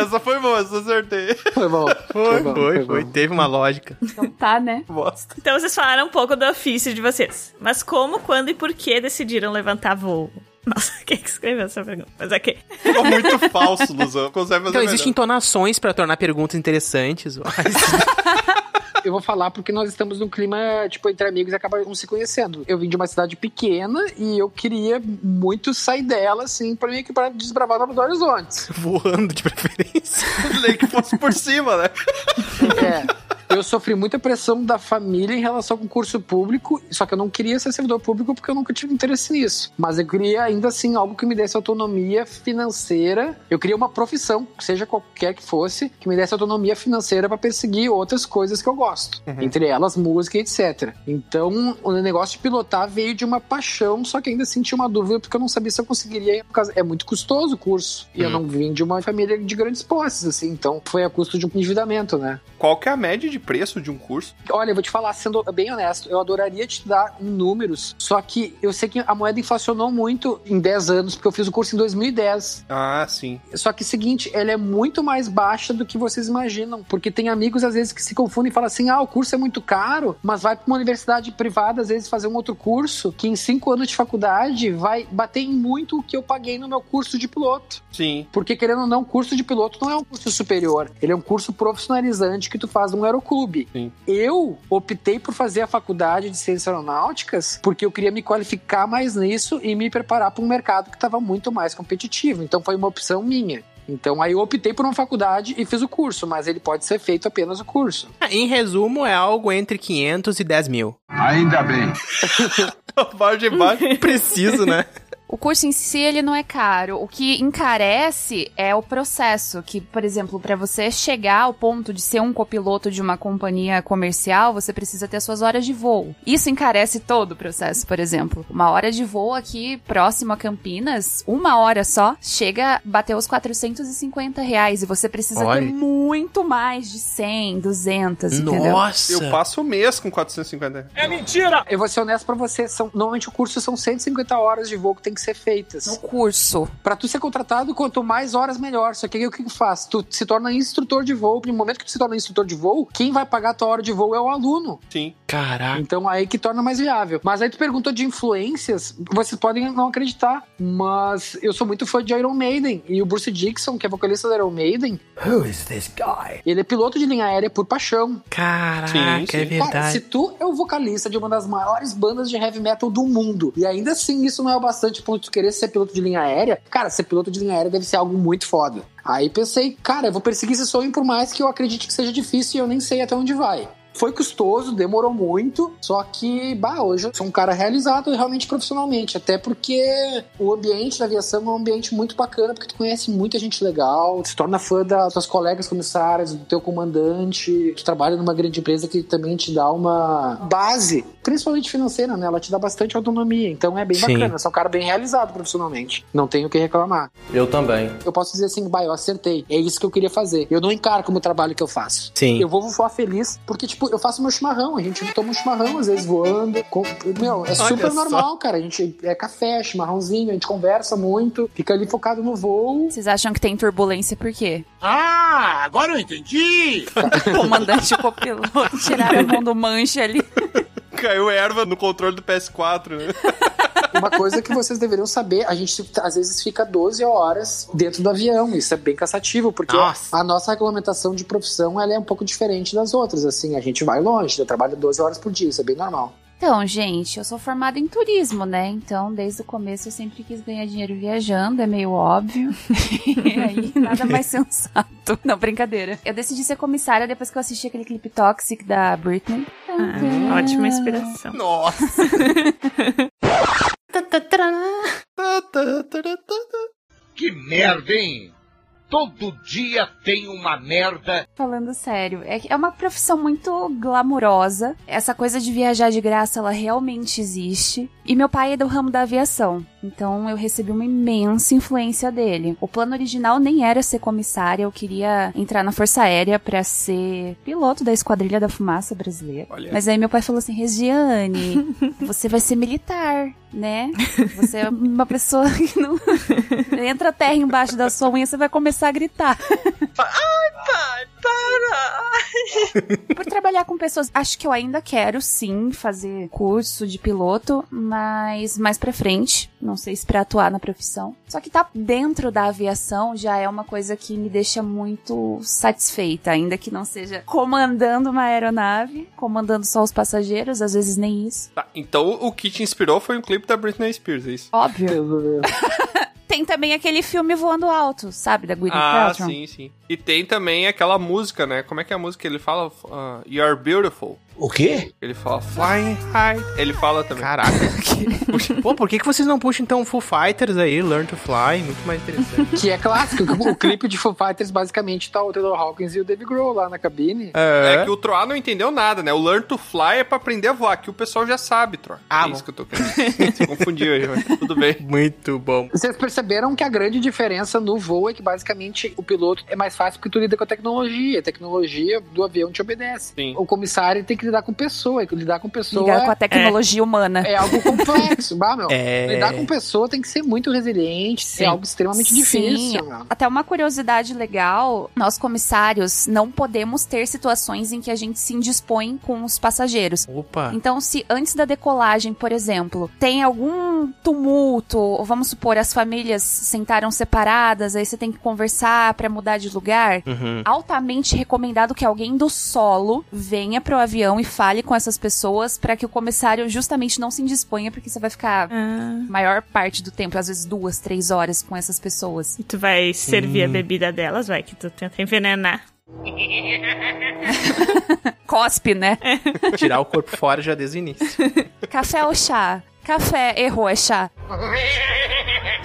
essa foi boa, essa eu acertei. Foi bom. Foi, bom, foi, bom. foi. Teve uma lógica. Então tá, né? Bosta. Então vocês falaram um pouco do ofício de vocês. Mas como, quando e por que decidiram levantar voo? Nossa, quem que escreveu essa pergunta? Mas ok. Ficou muito falso, Luzão. Consegue fazer Então, existem entonações pra tornar perguntas interessantes. Eu vou falar porque nós estamos num clima, tipo, entre amigos e acaba um se conhecendo. Eu vim de uma cidade pequena e eu queria muito sair dela, assim, pra mim que para desbravar novos horizontes. Voando de preferência. Nem que fosse por cima, né? É. Eu sofri muita pressão da família em relação ao concurso público, só que eu não queria ser servidor público porque eu nunca tive interesse nisso. Mas eu queria ainda assim algo que me desse autonomia financeira. Eu queria uma profissão, seja qualquer que fosse, que me desse autonomia financeira pra perseguir outras coisas que eu gosto. Entre elas, música e etc. Então, o negócio de pilotar veio de uma paixão, só que ainda senti uma dúvida porque eu não sabia se eu conseguiria. É muito custoso o curso. E eu não vim de uma família de grandes posses, assim. Então, foi a custo de um endividamento, né? Qual que é a média de preço de um curso? Olha, eu vou te falar, sendo bem honesto, eu adoraria te dar números, só que eu sei que a moeda inflacionou muito em 10 anos, porque eu fiz o curso em 2010. Ah, sim. Só que é o seguinte, ela é muito mais baixa do que vocês imaginam, porque tem amigos às vezes que se confundem e falam assim: ah, o curso é muito caro, mas vai para uma universidade privada, às vezes fazer um outro curso, que em 5 anos de faculdade vai bater em muito o que eu paguei no meu curso de piloto. Sim. Porque, querendo ou não, curso de piloto não é um curso superior. Ele é um curso profissionalizante que tu faz num aeroclube. Sim. Eu optei por fazer a faculdade de ciências aeronáuticas porque eu queria me qualificar mais nisso e me preparar para um mercado que estava muito mais competitivo. Então, foi uma opção minha. Então, aí eu optei por uma faculdade e fiz o curso, mas ele pode ser feito apenas o curso. em resumo, é algo entre 500 e 10 mil. Ainda bem. Margem baixa. Preciso, né? O curso em si, ele não é caro. O que encarece é o processo, que, por exemplo, para você chegar ao ponto de ser um copiloto de uma companhia comercial, você precisa ter suas horas de voo. Isso encarece todo o processo, por exemplo. Uma hora de voo aqui próximo a Campinas, uma hora só, chega a bater os 450 reais e você precisa Olha. ter muito mais de 100, 200, entendeu? Nossa! Eu passo o mês com 450. É mentira! Eu vou ser honesto pra você, são, normalmente o curso são 150 horas de voo que tem que ser feitas. No curso. Pra tu ser contratado, quanto mais horas, melhor. Só que aí o que que faz? Tu se torna instrutor de voo. No momento que tu se torna instrutor de voo, quem vai pagar a tua hora de voo é o aluno. Sim. Caraca. Então aí que torna mais viável. Mas aí tu perguntou de influências, vocês podem não acreditar, mas eu sou muito fã de Iron Maiden. E o Bruce Dixon, que é vocalista da Iron Maiden, Who is this guy? ele é piloto de linha aérea por paixão. Caraca, Sim, sim. é Cara, verdade. se tu é o vocalista de uma das maiores bandas de heavy metal do mundo, e ainda assim isso não é o bastante pra tu querer ser piloto de linha aérea, cara, ser piloto de linha aérea deve ser algo muito foda. Aí pensei, cara, eu vou perseguir esse sonho por mais que eu acredite que seja difícil e eu nem sei até onde vai. Foi custoso, demorou muito, só que, bah, hoje eu sou um cara realizado realmente profissionalmente, até porque o ambiente da aviação é um ambiente muito bacana, porque tu conhece muita gente legal, se torna fã das tuas colegas comissárias, do teu comandante, tu trabalha numa grande empresa que também te dá uma base, principalmente financeira, né? Ela te dá bastante autonomia, então é bem Sim. bacana, você é um cara bem realizado profissionalmente, não tenho o que reclamar. Eu também. Eu posso dizer assim, bah, eu acertei, é isso que eu queria fazer. Eu não encaro como trabalho que eu faço. Sim. Eu vou voar feliz, porque, tipo, eu faço meu chimarrão, a gente toma um chimarrão, às vezes voando. com- Meu, é super normal, cara. A gente é café, chimarrãozinho, a gente conversa muito, fica ali focado no voo. Vocês acham que tem turbulência por quê? Ah, agora eu entendi! O comandante e copiloto tiraram a mão do manche ali. Caiu erva no controle do PS4, né? Uma coisa que vocês deveriam saber, a gente às vezes fica 12 horas dentro do avião, isso é bem cansativo, porque Nossa. a nossa regulamentação de profissão ela é um pouco diferente das outras, assim, a gente vai longe, eu trabalho 12 horas por dia, isso é bem normal. Então, gente, eu sou formada em turismo, né? Então, desde o começo eu sempre quis ganhar dinheiro viajando, é meio óbvio. e aí, nada mais sensato. Não, brincadeira. Eu decidi ser comissária depois que eu assisti aquele clipe Toxic da Britney. Ah, ótima inspiração. Nossa. Que merda, hein? Todo dia tem uma merda. Falando sério, é, que é uma profissão muito glamurosa. Essa coisa de viajar de graça, ela realmente existe. E meu pai é do ramo da aviação, então eu recebi uma imensa influência dele. O plano original nem era ser comissária, eu queria entrar na Força Aérea pra ser piloto da Esquadrilha da Fumaça brasileira. Olha. Mas aí meu pai falou assim: Regiane, você vai ser militar, né? Você é uma pessoa que não. Entra terra embaixo da sua unha, você vai começar a gritar. Pai, para! Por trabalhar com pessoas, acho que eu ainda quero sim fazer curso de piloto, mas mais pra frente, não sei se pra atuar na profissão. Só que tá dentro da aviação já é uma coisa que me deixa muito satisfeita, ainda que não seja comandando uma aeronave, comandando só os passageiros, às vezes nem isso. Tá, então o que te inspirou foi um clipe da Britney Spears, é isso? Óbvio. Tem também aquele filme Voando Alto, sabe, da Gwyneth Ah, Paltrow. sim, sim. E tem também aquela música, né? Como é que é a música? Ele fala uh, You're Beautiful. O quê? Ele fala Flying High. Ele fala também. Caraca. Puxa, Pô, por que, que vocês não puxam então Foo Fighters aí, Learn to Fly? Muito mais interessante. Que é clássico. o clipe de Foo Fighters basicamente tá o Taylor Hawkins e o Dave Grohl lá na cabine. É que o Troá não entendeu nada, né? O Learn to Fly é pra aprender a voar, que o pessoal já sabe, Troá. Ah, é bom. isso que eu tô querendo. Se confundiu aí, mas tudo bem. Muito bom. Vocês perceberam que a grande diferença no voo é que basicamente o piloto é mais fácil porque tu lida com a tecnologia. A tecnologia do avião te obedece. Sim. O comissário tem que lidar com pessoa. E lidar com pessoa Ligar com a é, tecnologia humana. é algo complexo. bah, meu. É. Lidar com pessoa tem que ser muito resiliente. Sim. É algo extremamente difícil. Sim, meu. até uma curiosidade legal, nós comissários não podemos ter situações em que a gente se indispõe com os passageiros. Opa. Então, se antes da decolagem, por exemplo, tem algum tumulto, ou vamos supor, as famílias sentaram separadas, aí você tem que conversar pra mudar de lugar, Uhum. altamente recomendado que alguém do solo venha pro avião e fale com essas pessoas pra que o comissário justamente não se indisponha, porque você vai ficar Ah, maior parte do tempo, às vezes duas, três horas com essas pessoas. e tu vai servir a Hum. bebida delas, vai, que tu tenta envenenar. Cospe, né? Tirar o corpo fora já desde o início. Café ou chá? Café, errou, é chá.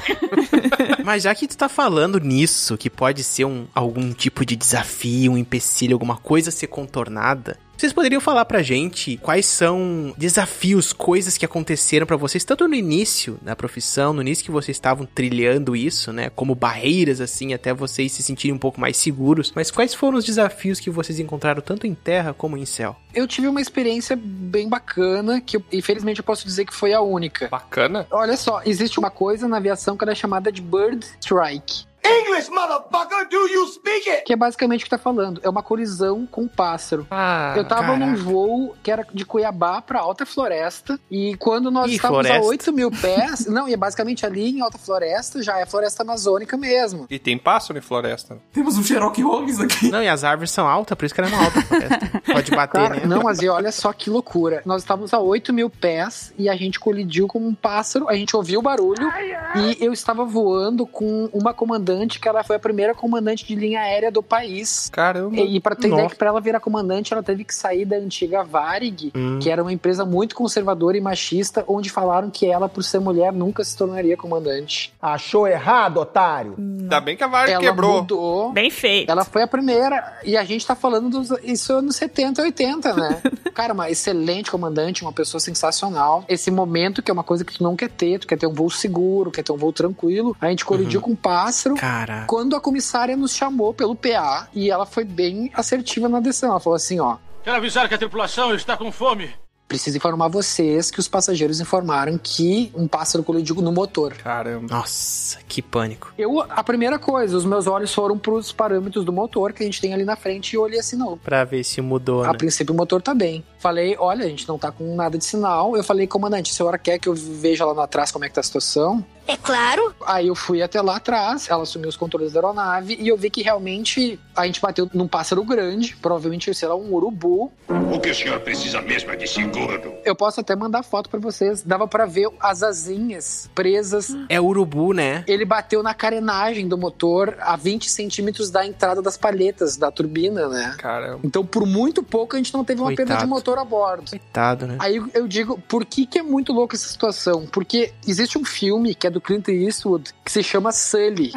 Mas já que tu tá falando nisso, que pode ser um, algum tipo de desafio, um empecilho, alguma coisa a ser contornada, vocês poderiam falar pra gente quais são desafios, coisas que aconteceram pra vocês, tanto no início da profissão, no início que vocês estavam trilhando isso, né, como barreiras assim, até vocês se sentirem um pouco mais seguros, mas quais foram os desafios que vocês encontraram tanto em terra como em céu? Eu tive uma experiência bem bacana, que eu- infelizmente eu posso dizer que foi a única. Bacana. Olha só, existe uma coisa na aviação que ela é chamada de Bird Strike. English, motherfucker, do you speak it? Que é basicamente o que tá falando. É uma colisão com um pássaro. Ah, Eu tava num caraca. voo que era de Cuiabá pra Alta Floresta. E quando nós Ih, estávamos floresta. a 8 mil pés. não, e é basicamente ali em Alta Floresta já é floresta amazônica mesmo. E tem pássaro em floresta. Temos um Sherlock Holmes aqui. Não, e as árvores são altas, por isso que ela é uma alta floresta. Pode bater, Cara, né? não, mas e olha só que loucura. Nós estávamos a 8 mil pés e a gente colidiu com um pássaro. A gente ouviu o barulho e eu estava voando com uma comandante que ela foi a primeira comandante de linha aérea do país. Caramba. E, e pra ter ideia Nossa. que pra ela virar comandante, ela teve que sair da antiga Varig, Hum. que era uma empresa muito conservadora e machista, onde falaram que ela, por ser mulher, nunca se tornaria comandante. Achou errado, otário? Ainda bem que a Varg ela quebrou. mudou. Bem feito. Ela foi a primeira, e a gente tá falando dos, isso anos 70, 80, né? Cara, uma excelente comandante, uma pessoa sensacional. Esse momento, que é uma coisa que tu não quer ter, tu quer ter um voo seguro, quer ter um voo tranquilo. A gente colidiu Uhum. com um pássaro. Cara. Quando a comissária nos chamou pelo PA, e ela foi bem assertiva na decisão. Ela falou assim, ó, Quero avisar que a tripulação está com fome. preciso informar vocês que os passageiros informaram que um pássaro colidiu no motor. Caramba. Nossa, que pânico. Eu, a primeira coisa, os meus olhos foram pros parâmetros do motor que a gente tem ali na frente e eu olhei assim, não, Pra ver se mudou, A né? princípio o motor tá bem. Falei, olha, a gente não tá com nada de sinal. Eu falei, comandante, a senhora quer que eu veja lá atrás como é que tá a situação? É claro. Aí eu fui até lá atrás, ela assumiu os controles da aeronave e eu vi que realmente a gente bateu num pássaro grande, provavelmente, sei lá, um urubu. O que o senhor precisa mesmo é de seguro. Eu posso até mandar foto pra vocês. Dava pra ver as asinhas presas. É urubu, né? Ele bateu na carenagem do motor a 20 centímetros da entrada das palhetas da turbina, né? Caramba. Então, por muito pouco, a gente não teve uma perda de Coitado. Motor a bordo. Coitado, né? Aí eu- digo, por que, que é muito louco essa situação? Porque existe um filme que é do Clint Eastwood que se chama Sully.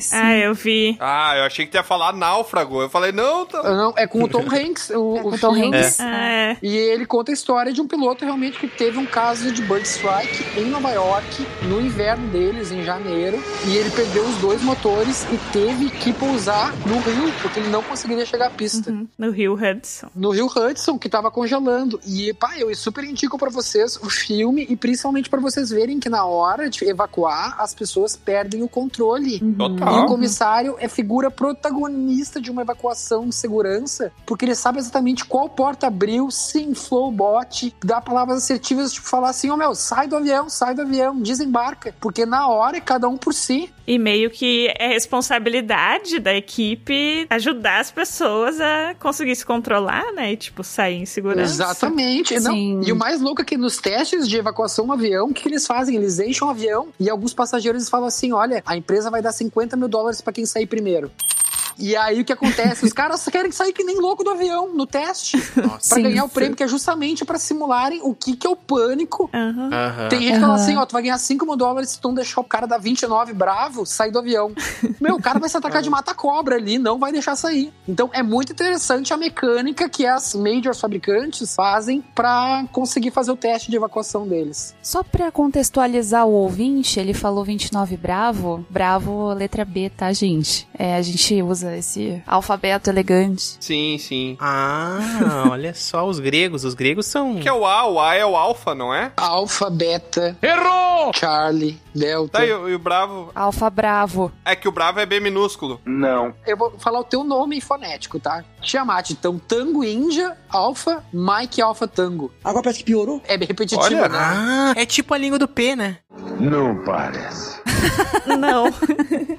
Sim. Ah, eu vi. Ah, eu achei que tu ia falar náufrago. Eu falei, não, tá. Não, é com o Tom Hanks. O, É o o Tom filme. Hanks? Ah, é. E ele conta a história de um piloto realmente que teve um caso de bird strike em Nova York, no inverno deles, em janeiro. E ele perdeu os dois motores e teve que pousar no rio, porque ele não conseguiria chegar à pista. Uhum. No Rio Hudson. No rio Hudson, que tava congelando. E, pá, eu super indico pra vocês o filme e principalmente pra vocês verem que na hora de evacuar, as pessoas perdem o controle. E o Total. comissário é figura protagonista de uma evacuação de segurança, porque ele sabe exatamente qual porta abriu, se inflou o bote, dá palavras assertivas, tipo, falar assim, ô meu, sai do avião, sai do avião, desembarca. Porque na hora é cada um por si. E meio que é responsabilidade da equipe ajudar as pessoas a conseguir se controlar, né? E, tipo, sair em segurança. Exatamente. Não, Sim. e o mais louco é que nos testes de evacuação no avião, o que, que eles fazem? Eles enchem o avião e alguns passageiros falam assim: olha, a empresa vai dar 50 mil dólares pra quem sair primeiro. E aí o que acontece? Os caras querem sair que nem louco do avião no teste. Sim. ganhar o prêmio, que é justamente pra simularem o que, que é o pânico. Aham. Tem gente que fala assim, ó, tu vai ganhar 5 mil dólares se tu não deixar o cara da 29 bravo sair do avião. Meu, o cara vai se atacar de mata-cobra ali, não vai deixar sair. Então é muito interessante a mecânica que as majors fabricantes fazem pra conseguir fazer o teste de evacuação deles. Só pra contextualizar o ouvinte, ele falou 29 Bravo. Bravo, letra B, tá, gente? É, a gente usa esse alfabeto elegante. Sim, sim. Ah, olha só, os gregos. Os gregos são. O que é o A? O A é o alfa, não é? Alfa, beta, Errou! Charlie, delta. Tá, e, o- e o bravo. Alfa Bravo. É que o bravo é B minúsculo. Não. Eu vou falar o teu nome fonético, tá? Tiamat, então Tango Índia, Alfa, Mike Alfa Tango. Agora parece que piorou. É bem repetitivo, Olha, né? Ah, é tipo a língua do P, né? Não parece. Não.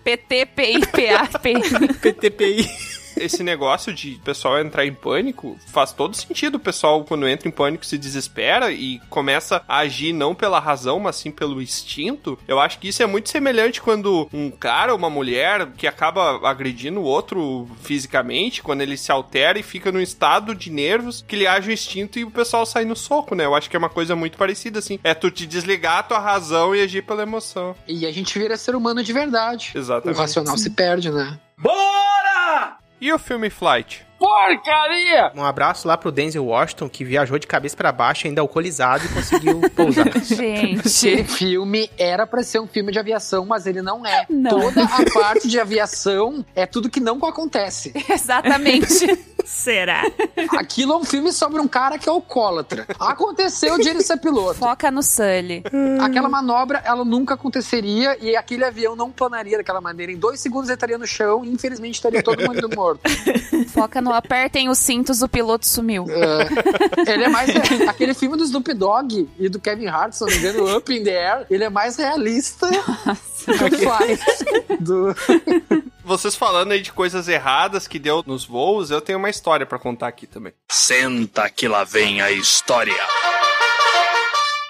PT, PI, PA, P. PTPI. Esse negócio de o pessoal entrar em pânico faz todo sentido. O pessoal, quando entra em pânico, se desespera e começa a agir não pela razão, mas sim pelo instinto. Eu acho que isso é muito semelhante quando um cara ou uma mulher que acaba agredindo o outro fisicamente, quando ele se altera e fica num estado de nervos que ele age o instinto e o pessoal sai no soco, né? Eu acho que é uma coisa muito parecida, assim. É tu te desligar a tua razão e agir pela emoção. E a gente vira ser humano de verdade. Exatamente. O racional se perde, né? Bora! E o filme Flight? Porcaria! Um abraço lá pro Denzel Washington, que viajou de cabeça pra baixo, ainda alcoolizado, e conseguiu pousar. Esse Gente. filme era pra ser um filme de aviação, mas ele não é. Não. Toda a parte de aviação é tudo que não acontece. Exatamente. Será? Aquilo é um filme sobre um cara que é alcoólatra. Aconteceu de ele ser piloto. Foca no Sully. Aquela manobra, ela nunca aconteceria e aquele avião não planaria daquela maneira. Em dois segundos ele estaria no chão e infelizmente estaria todo mundo morto. Foca no apertem os cintos, o piloto sumiu. É, ele é mais. aquele filme do Snoop Dogg e do Kevin Hart, se não me engano, Up in the Air, ele é mais realista do que o Flight. Do... Vocês falando aí de coisas erradas que deu nos voos, eu tenho uma história pra contar aqui também. Senta que lá vem a história.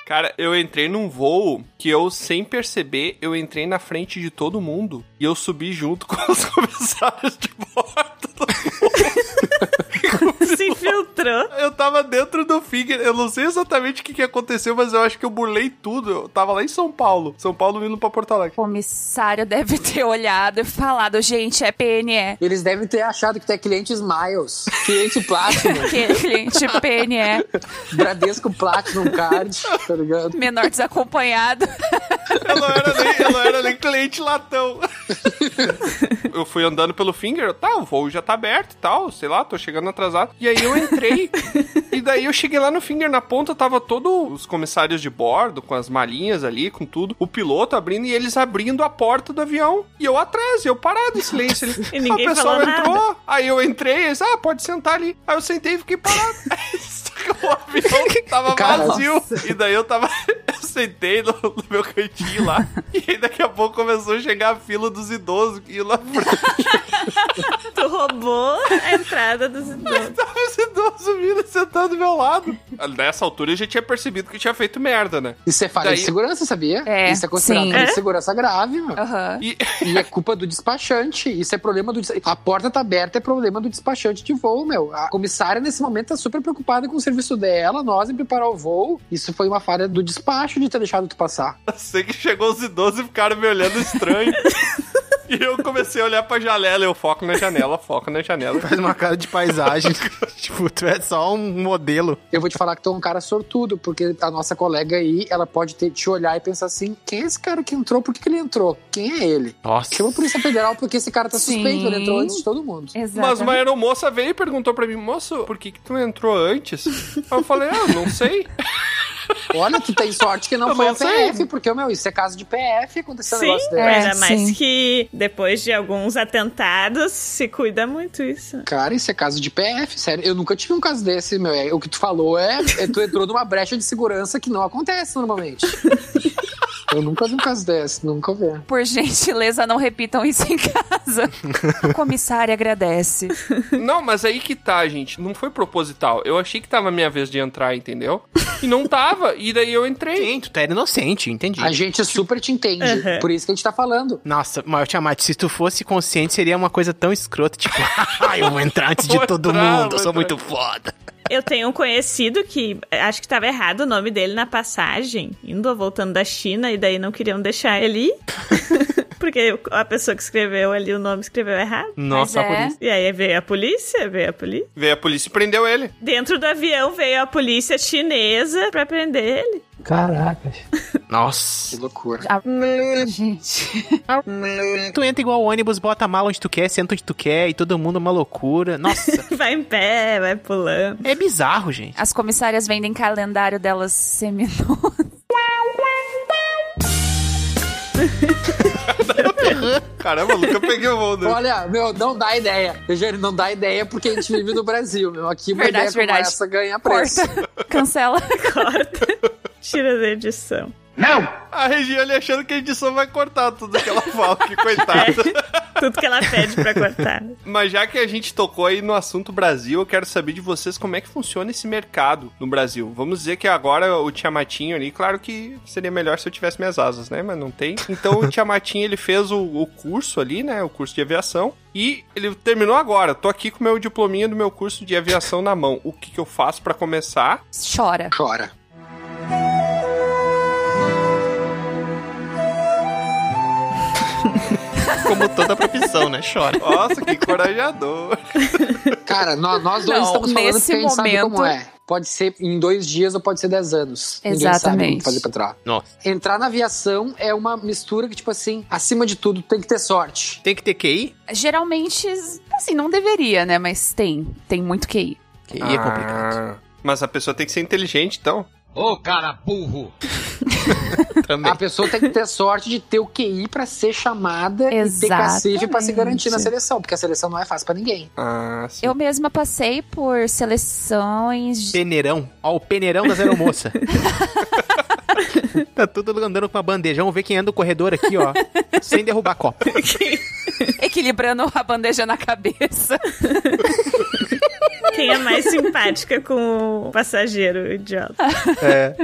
Cara, eu entrei num voo que eu, sem perceber, eu entrei na frente de todo mundo e eu subi junto com os comissários de bordo do voo. Se infiltrou. Eu tava dentro do Finger, eu não sei exatamente o que, que aconteceu, mas eu acho que eu burlei tudo. Eu tava lá em São Paulo. São Paulo vindo pra Porto Alegre. O comissário deve ter olhado e falado, gente, é PNE. Eles devem ter achado que tu é cliente Smiles, cliente Platinum, Que cliente PNE. Bradesco Platinum Card, tá ligado? Menor desacompanhado. Eu não era nem, eu não era nem cliente latão. Eu fui andando pelo Finger, tá, o voo já tá aberto e tal, sei lá, tô chegando atrasado. E aí eu entrei, e daí eu cheguei lá no Finger, na ponta tava todos os comissários de bordo, com as malinhas ali, com tudo, o piloto abrindo e eles abrindo a porta do avião. E eu atrás, eu parado em silêncio ali. E ninguém o pessoal falou entrou, nada. aí eu entrei, eles, ah, pode sentar ali. Aí eu sentei e fiquei parado. O avião tava Cara, vazio. E daí eu tava. Eu sentei no, no meu cantinho lá. E aí daqui a pouco começou a chegar a fila dos idosos que iam lá frente. Tu roubou a entrada dos idosos. Tava os idosos vindo sentado do meu lado. Nessa altura eu já tinha percebido que tinha feito merda, né? Isso é falha Daí- de segurança, sabia? É, Isso é considerado falha de segurança grave, meu. Aham. E, E é culpa do despachante. Isso é problema do. A porta tá aberta, é problema do despachante de voo, meu. A comissária, nesse momento, tá super preocupada com o serviço dela, nós em preparar o voo. Isso foi uma falha do despacho de ter deixado tu passar. eu sei que chegou os idosos e ficaram me olhando estranho. E eu comecei a olhar pra janela. Eu foco na janela, foco na janela. Faz uma cara de paisagem. tipo, tu é só um modelo. Eu vou te falar que tu é um cara sortudo, porque a nossa colega aí, ela pode ter, te olhar e pensar assim: quem é esse cara que entrou? Por que, que ele entrou? Quem é ele? Nossa. Chama a Polícia Federal porque esse cara tá Sim. suspeito, ele entrou antes de todo mundo. Exato. Mas uma aeromoça veio e perguntou pra mim, moço, por que que tu entrou antes? Aí eu falei, ah, não sei. Olha, tu tem sorte que não Eu foi não a sei. PF, porque, meu, isso é caso de PF acontecer um Sim, negócio desse. É, ainda mais sim. que depois de alguns atentados se cuida muito isso. Cara, isso é caso de PF, sério. Eu nunca tive um caso desse, meu. É, o que tu falou é, é tu entrou numa brecha de segurança que não acontece normalmente. Eu nunca vi um caso desse, nunca vi. Por gentileza, não repitam isso em casa. A comissária agradece. Não, mas aí que tá, gente. Não foi proposital. Eu achei que tava a minha vez de entrar, entendeu? E não tava. E daí eu entrei. Sim, tu tá inocente, entendi. A gente super te entende. Uhum. Por isso que a gente tá falando. Nossa, mas Tiamat, se tu fosse consciente, seria uma coisa tão escrota, tipo, ah, eu vou entrar antes de todo entrar, mundo, eu sou entrar. muito foda. Eu tenho um conhecido que acho que tava errado o nome dele na passagem, indo ou voltando da China, e daí não queriam deixar ele ir. Porque a pessoa que escreveu ali o nome escreveu errado. Nossa, é. isso. E aí veio a polícia, veio a polícia. Veio a polícia e prendeu ele. Dentro do avião veio a polícia chinesa pra prender ele. Caracas. Que Nossa. loucura. Ah, Gente. Tu entra igual o ônibus, bota a mala onde tu quer, senta onde tu quer, e todo mundo é uma loucura. Nossa, Vai em pé, vai pulando. é bizarro, gente. As comissárias vendem calendário delas seminuas. Caramba, nunca peguei o voo dele. Olha, meu, não dá ideia. Eugênio, não dá ideia porque a gente vive no Brasil, meu. Aqui uma Verdade, ideia como verdade. essa ganha preço. Corta. Cancela. Corta. Tira da edição. Não! A Regiane achando que a edição vai cortar tudo que ela fala, que coitada. Tudo que ela pede pra cortar. Mas já que a gente tocou aí no assunto Brasil, eu quero saber de vocês como é que funciona esse mercado no Brasil. Vamos dizer que agora o Tiamatinho ali, claro que seria melhor se eu tivesse minhas asas, né? Mas não tem. Então o Tiamatinho, ele fez o, o curso ali, né? O curso de aviação. E ele terminou agora. Tô aqui com o meu diplominha do meu curso de aviação na mão. O que, que eu faço pra começar? Chora. Chora. Como toda profissão, né? Chora. Nossa, que encorajador. Cara, nó- nós, dois Não, estamos falando nesse porque a gente sabe momento- como é. Pode ser em dois dias ou pode ser dez anos. Exatamente. fazer pra entrar. Nossa. Entrar na aviação é uma mistura que, tipo assim, acima de tudo, tem que ter sorte. Tem que ter QI? Geralmente, assim, não deveria, né? Mas tem. Tem muito QI. QI é complicado. Ah, Mas a pessoa tem que ser inteligente, então. Ô, cara burro! Também. A pessoa tem que ter sorte de ter o QI pra ser chamada e ter cacife pra se garantir na Exatamente. seleção, porque a seleção não é fácil pra ninguém. Ah, sim. Eu mesma passei por seleções. de- Peneirão. Ó, o peneirão das aeromoças. tá tudo andando com uma bandeja. Vamos ver quem anda no corredor aqui, ó. sem derrubar copo. equilibrando a bandeja na cabeça. Quem é mais simpática com o passageiro idiota? É.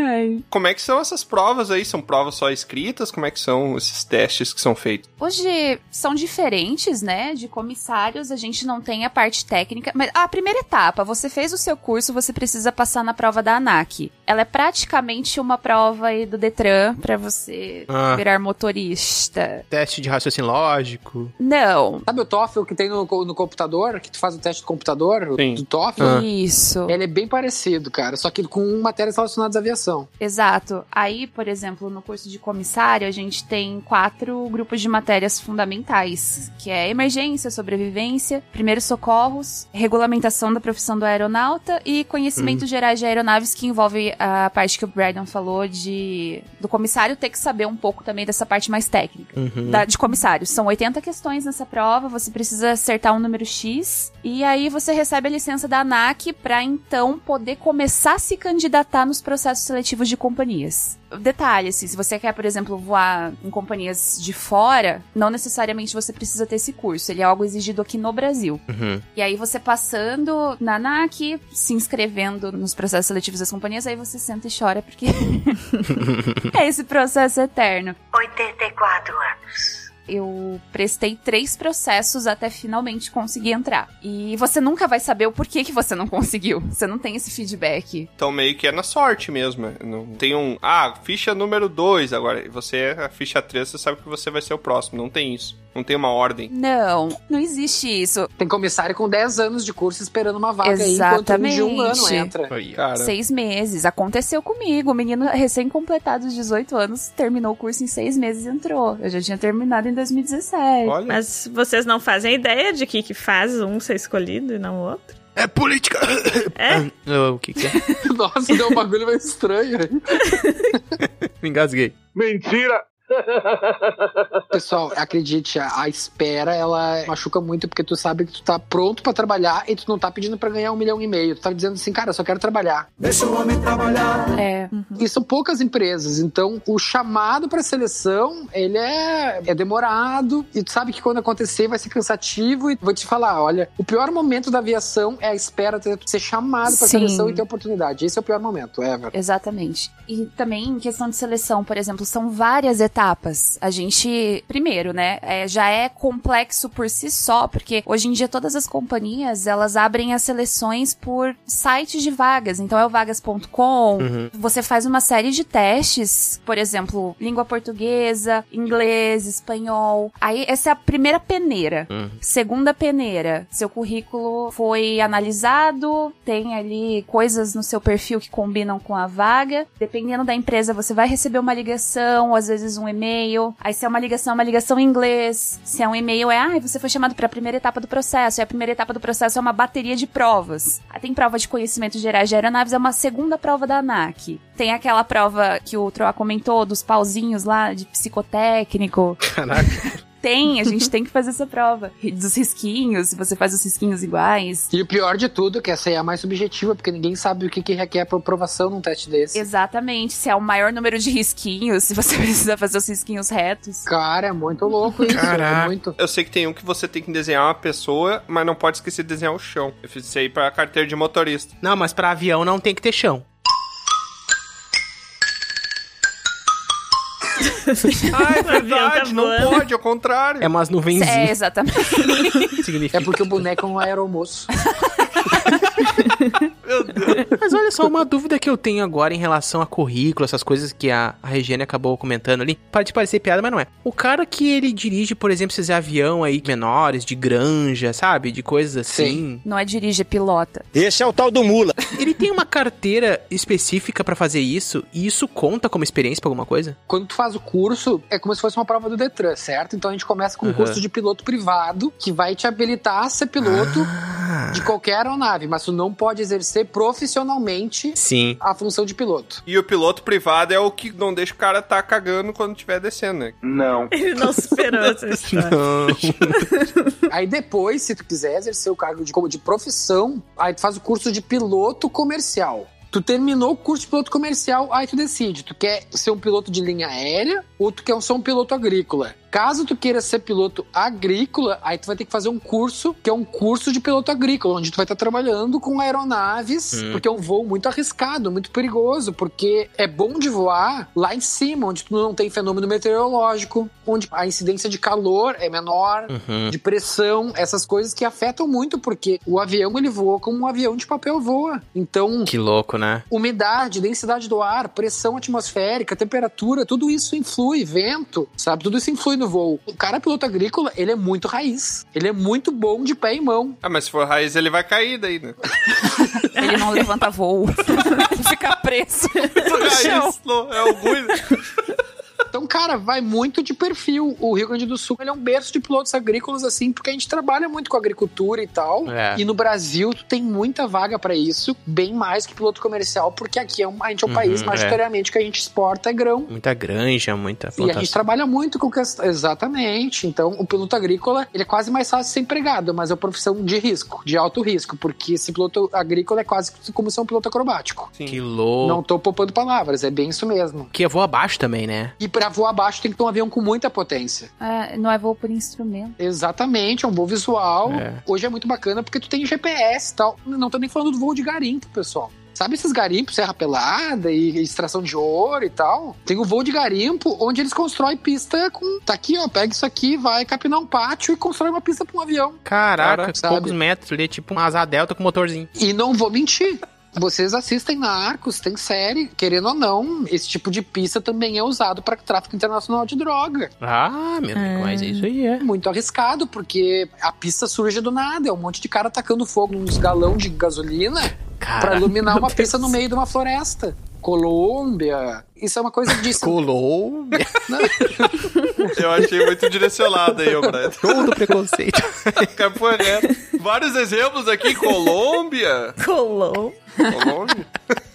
Como é que são essas provas aí? São provas só escritas? Como é que são esses testes que são feitos? Hoje são diferentes, né? De comissários, a gente não tem a parte técnica. Mas a primeira etapa, você fez o seu curso, você precisa passar na prova da ANAC. Ela é praticamente uma prova aí do Detran pra você Ah. virar motorista. Teste de raciocínio lógico. Não. Sabe o TOEFL que tem no, no computador? Que tu faz o teste do computador? o- Sim. Do TOEFL? Ah. Isso. Ele é bem parecido, cara. Só que com matérias relacionadas à aviação. Exato. Aí, por exemplo, no curso de comissário, a gente tem quatro grupos de matérias fundamentais, que é emergência, sobrevivência, primeiros socorros, regulamentação da profissão do aeronauta e conhecimentos gerais de aeronaves, que envolve a parte que o Brandon falou de do comissário ter que saber um pouco também dessa parte mais técnica. Uhum. Da- de comissário. São 80 questões nessa prova, você precisa acertar um número X, e aí você recebe a licença da ANAC para então poder começar a se candidatar nos processos seletivos de companhias. Detalhe, assim, se você quer, por exemplo, voar em companhias de fora, não necessariamente você precisa ter esse curso, ele é algo exigido aqui no Brasil. Uhum. E aí você passando na ANAC, se inscrevendo nos processos seletivos das companhias, aí você senta e chora porque é esse processo eterno. 84 anos. Eu prestei três processos até finalmente conseguir entrar. E você nunca vai saber o porquê que você não conseguiu. Você não tem esse feedback. Então meio que é na sorte mesmo. Não tem um. Ah, ficha número 2 agora. Você a ficha 3, você sabe que você vai ser o próximo. Não tem isso. Não tem uma ordem. Não, não existe isso. Tem comissário com 10 anos de curso esperando uma vaga aí, enquanto um de um ano Exatamente. entra. Cara, Seis meses. Aconteceu comigo. O menino recém-completado de 18 anos terminou o curso em seis meses e entrou. Eu já tinha terminado em 2017. olha. Mas vocês não fazem ideia de que que faz um ser escolhido e não o outro? É política. É? Ah, o que que é? Nossa, deu um bagulho meio estranho aí. Me engasguei. Mentira! Pessoal, acredite, a, espera, ela machuca muito porque tu sabe que tu tá pronto pra trabalhar e tu não tá pedindo pra ganhar um milhão e meio. Tu tá dizendo assim, cara, eu só quero trabalhar. É. E são poucas empresas, então o chamado pra seleção, ele é, é demorado e tu sabe que quando acontecer vai ser cansativo e vou te falar, olha, o pior momento da aviação é a espera de ser chamado pra Sim. seleção e ter oportunidade. Esse é o pior momento, Ever. Exatamente. E também em questão de seleção, por exemplo, são várias etapas. A gente, primeiro, né, é, já é complexo por si só, porque hoje em dia todas as companhias, elas abrem as seleções por sites de vagas. Então é o vagas.com, Uhum. você faz uma série de testes, por exemplo, língua portuguesa, inglês, espanhol. Aí essa é a primeira peneira. Uhum. Segunda peneira, seu currículo foi analisado, tem ali coisas no seu perfil que combinam com a vaga. Dependendo da empresa, você vai receber uma ligação, ou às vezes um e-mail. Aí se é uma ligação, é uma ligação em inglês. Se é um e-mail, é, ah, você foi chamado para a primeira etapa do processo. E a primeira etapa do processo é uma bateria de provas. Aí tem prova de conhecimentos gerais de aeronaves, é uma segunda prova da ANAC. Tem aquela prova que o Troa comentou, dos pauzinhos lá, de psicotécnico. Caraca. Tem, a gente tem que fazer essa prova. Dos risquinhos, se você faz os risquinhos iguais. E o pior de tudo que essa aí é a mais subjetiva, porque ninguém sabe o que, que requer pra aprovação num teste desse. Exatamente, se é o maior número de risquinhos, se você precisa fazer os risquinhos retos. Cara, é muito louco isso. Caraca. É muito. Eu sei que tem um que você tem que desenhar uma pessoa, mas não pode esquecer de desenhar o chão. Eu fiz isso aí pra carteira de motorista. Não, mas pra avião não tem que ter chão. Ah, é tá verdade, não voando. pode, ao contrário. É umas É, nuvenzinhas. exatamente. Significa. É porque o boneco é um aeromoço. Meu Deus. Mas olha só, uma dúvida que eu tenho agora em relação a currículo, essas coisas que a, a Regiane acabou comentando ali. Pode parecer piada, mas não é. O cara que ele dirige, por exemplo, esses avião aí menores, de granja, sabe? De coisas assim. Não é dirige, é pilota. Esse é o tal do mula. Ele tem uma carteira específica pra fazer isso? E isso conta como experiência pra alguma coisa? Quando tu faz o curso, é como se fosse uma prova do Detran, certo? Então a gente começa com um Aham. curso de piloto privado, que vai te habilitar a ser piloto Ah, de qualquer aeronave, mas tu não pode exercer profissionalmente sim. a função de piloto. E o piloto privado é o que não deixa o cara tá cagando quando estiver descendo, né? Não. Ele não superou essa história. Não. Aí depois, se tu quiser exercer o cargo de, como de profissão, aí tu faz o curso de piloto comercial. Tu terminou o curso de piloto comercial, aí tu decide, tu quer ser um piloto de linha aérea ou tu quer ser um piloto agrícola. Caso tu queira ser piloto agrícola, aí tu vai ter que fazer um curso, que é um curso de piloto agrícola, onde tu vai estar trabalhando com aeronaves, Hum. porque é um voo muito arriscado, muito perigoso, porque é bom de voar lá em cima, onde tu não tem fenômeno meteorológico, onde a incidência de calor é menor, Uhum. de pressão, essas coisas que afetam muito, porque o avião ele voa como um avião de papel voa. Então, Que louco, né? umidade, densidade do ar, pressão atmosférica, temperatura, tudo isso influi, vento, sabe? Tudo isso influi no voo. O cara piloto agrícola, ele é muito raiz. Ele é muito bom de pé e mão. Ah, mas se for raiz, ele vai cair daí, né? Ele não levanta voo. Fica preso. Raiz, não, é orgulho. Então, cara, vai muito de perfil. O Rio Grande do Sul ele é um berço de pilotos agrícolas, assim, porque a gente trabalha muito com agricultura e tal. É. E no Brasil, tu tem muita vaga pra isso, bem mais que piloto comercial, porque aqui é um, a gente é um Uhum, país, é. majoritariamente, que a gente exporta é grão. Muita granja, muita E a plantação. gente trabalha muito com questão. Exatamente. Então, o piloto agrícola, ele é quase mais fácil de ser empregado, mas é uma profissão de risco, de alto risco, porque esse piloto agrícola é quase como ser um piloto acrobático. Que louco. Não tô poupando palavras, é bem isso mesmo. Que voa abaixo também, né? E pra voar abaixo tem que ter um avião com muita potência. É, não é voo por instrumento. Exatamente, é um voo visual. É. Hoje é muito bacana porque tu tem GPS e tal. Não tô nem falando do voo de garimpo, pessoal. Sabe esses garimpos, Serra Pelada e extração de ouro e tal? Tem o voo de garimpo onde eles constroem pista com. Tá aqui, ó. Pega isso aqui, vai capinar um pátio e constrói uma pista pra um avião. Caraca, Sabe? poucos metros ali, tipo uma asa delta com motorzinho. E não vou mentir. Vocês assistem na Arcos, tem série, querendo ou não, esse tipo de pista também é usado para tráfico internacional de droga. Ah, meu Deus, mas isso aí é. Muito arriscado, porque a pista surge do nada, é um monte de cara tacando fogo nos galão de gasolina para iluminar uma pista no meio de uma floresta. Colômbia. Isso é uma coisa de. Colômbia. Eu achei muito direcionado aí, ô Brian. Todo preconceito. Reto. Vários exemplos aqui. Colômbia. Colou. Colômbia.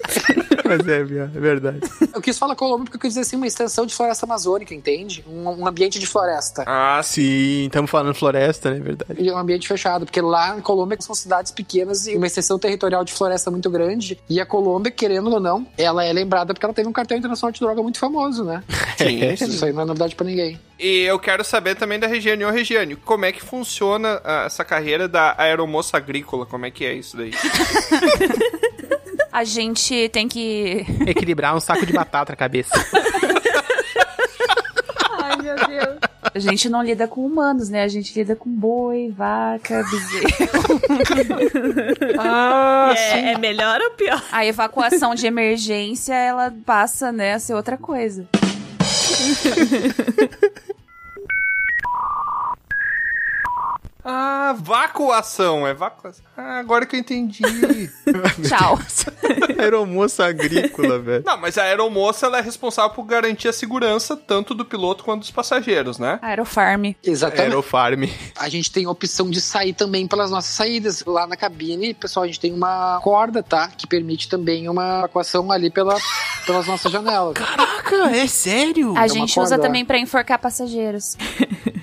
mas é, é verdade. Eu quis falar Colômbia porque eu quis dizer assim, uma extensão de floresta amazônica, entende? Um, um ambiente de floresta. Ah, Sim, estamos falando floresta, né? Verdade. E é um ambiente fechado, porque lá em Colômbia são cidades pequenas e uma extensão territorial de floresta muito grande. E a Colômbia, querendo ou não, ela é lembrada porque ela teve um cartel internacional de droga muito famoso, né? Sim, Isso aí não é novidade pra ninguém. E eu quero saber também da Regiane. Ô, Regiane, como é que funciona ah, essa carreira da aeromoça agrícola? Como é que é isso daí? A gente tem que. Equilibrar um saco de batata na cabeça. Ai, meu Deus. A gente não lida com humanos, né? A gente lida com boi, vaca, bezerro. Ah, é, é melhor ou pior? A evacuação de emergência, ela passa, né, a ser outra coisa. Ah, vacuação. É vacuação. Ah, agora que eu entendi. Tchau. Aeromoça agrícola, velho. Não, mas a aeromoça ela é responsável por garantir a segurança tanto do piloto quanto dos passageiros, né? Aerofarm. Exatamente. Aerofarm. A gente tem a opção de sair também pelas nossas saídas. Lá na cabine, pessoal, a gente tem uma corda, tá? Que permite também uma evacuação ali pela, pelas nossas janelas. Caraca, é sério? A É gente usa também pra enforcar passageiros.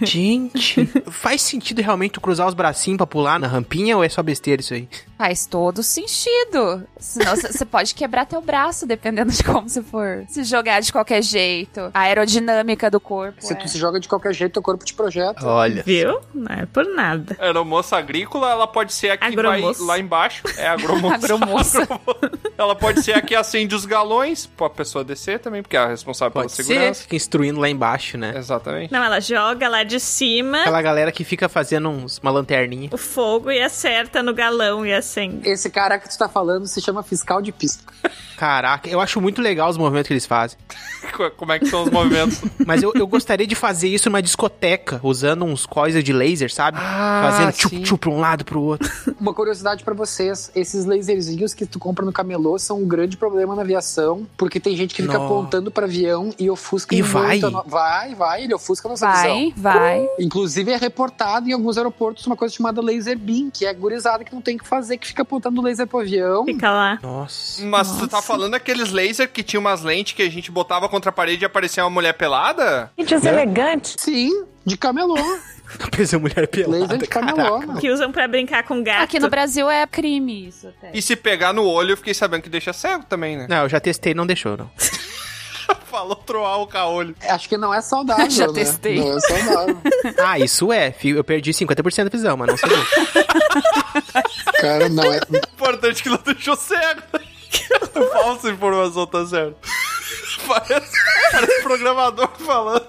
Gente, faz sentido realmente tu cruzar os bracinhos pra pular na rampinha ou é só besteira isso aí? Faz todo sentido. Senão você pode quebrar teu braço, dependendo de como você for. Se jogar de qualquer jeito. A aerodinâmica do corpo. Se é. tu se joga de qualquer jeito, teu corpo te projeta. Olha. Viu? Não é por nada. A aeromoça agrícola, ela pode ser a que vai lá embaixo. É a agromoça. Agromoça. ela pode ser a que acende os galões pra pessoa descer também, porque é a responsável Pode pela ser, segurança. fica instruindo lá embaixo, né? Exatamente. Não, ela joga lá de cima Aquela galera que fica fazendo uns, uma lanterninha. o fogo e acerta no galão e Esse cara que tu tá falando se chama fiscal de pista. Caraca, eu acho muito legal os movimentos que eles fazem. Como é que são os movimentos? Mas eu, eu gostaria de fazer isso numa discoteca, usando uns coisas de laser, sabe? Ah, Fazendo tchup-tchup pra um lado pro outro. Uma curiosidade pra vocês: esses laserzinhos que tu compra no camelô são um grande problema na aviação, porque tem gente que fica Nó. apontando pra avião e ofusca E muito vai? no- Vai, vai, ele ofusca a nossa visão. Vai, vai. Inclusive é reportado em alguns aeroportos uma coisa chamada laser beam, que é gurizada que não tem o que fazer, que fica apontando laser pro avião. Fica lá. Nossa. Mas tu tá falando aqueles laser que tinha umas lentes que a gente botava contra a parede e aparecia uma mulher pelada? Que deselegante. Sim, de camelô. Pensa mulher pelada. laser de camelô. caraca. mano. Que usam pra brincar com gato. Aqui no Brasil é crime isso até. E se pegar no olho, eu fiquei sabendo que deixa cego também, né? Não, eu já testei, não deixou, não. Falou troar o caolho. Acho que não é saudável, Já né? testei. Não é saudável. Ah, isso é. Eu perdi 50% da visão, mas não sei. Cara, não é. Importante que não deixou cego. Falsa informação, tá certo. Parece, parece programador falando.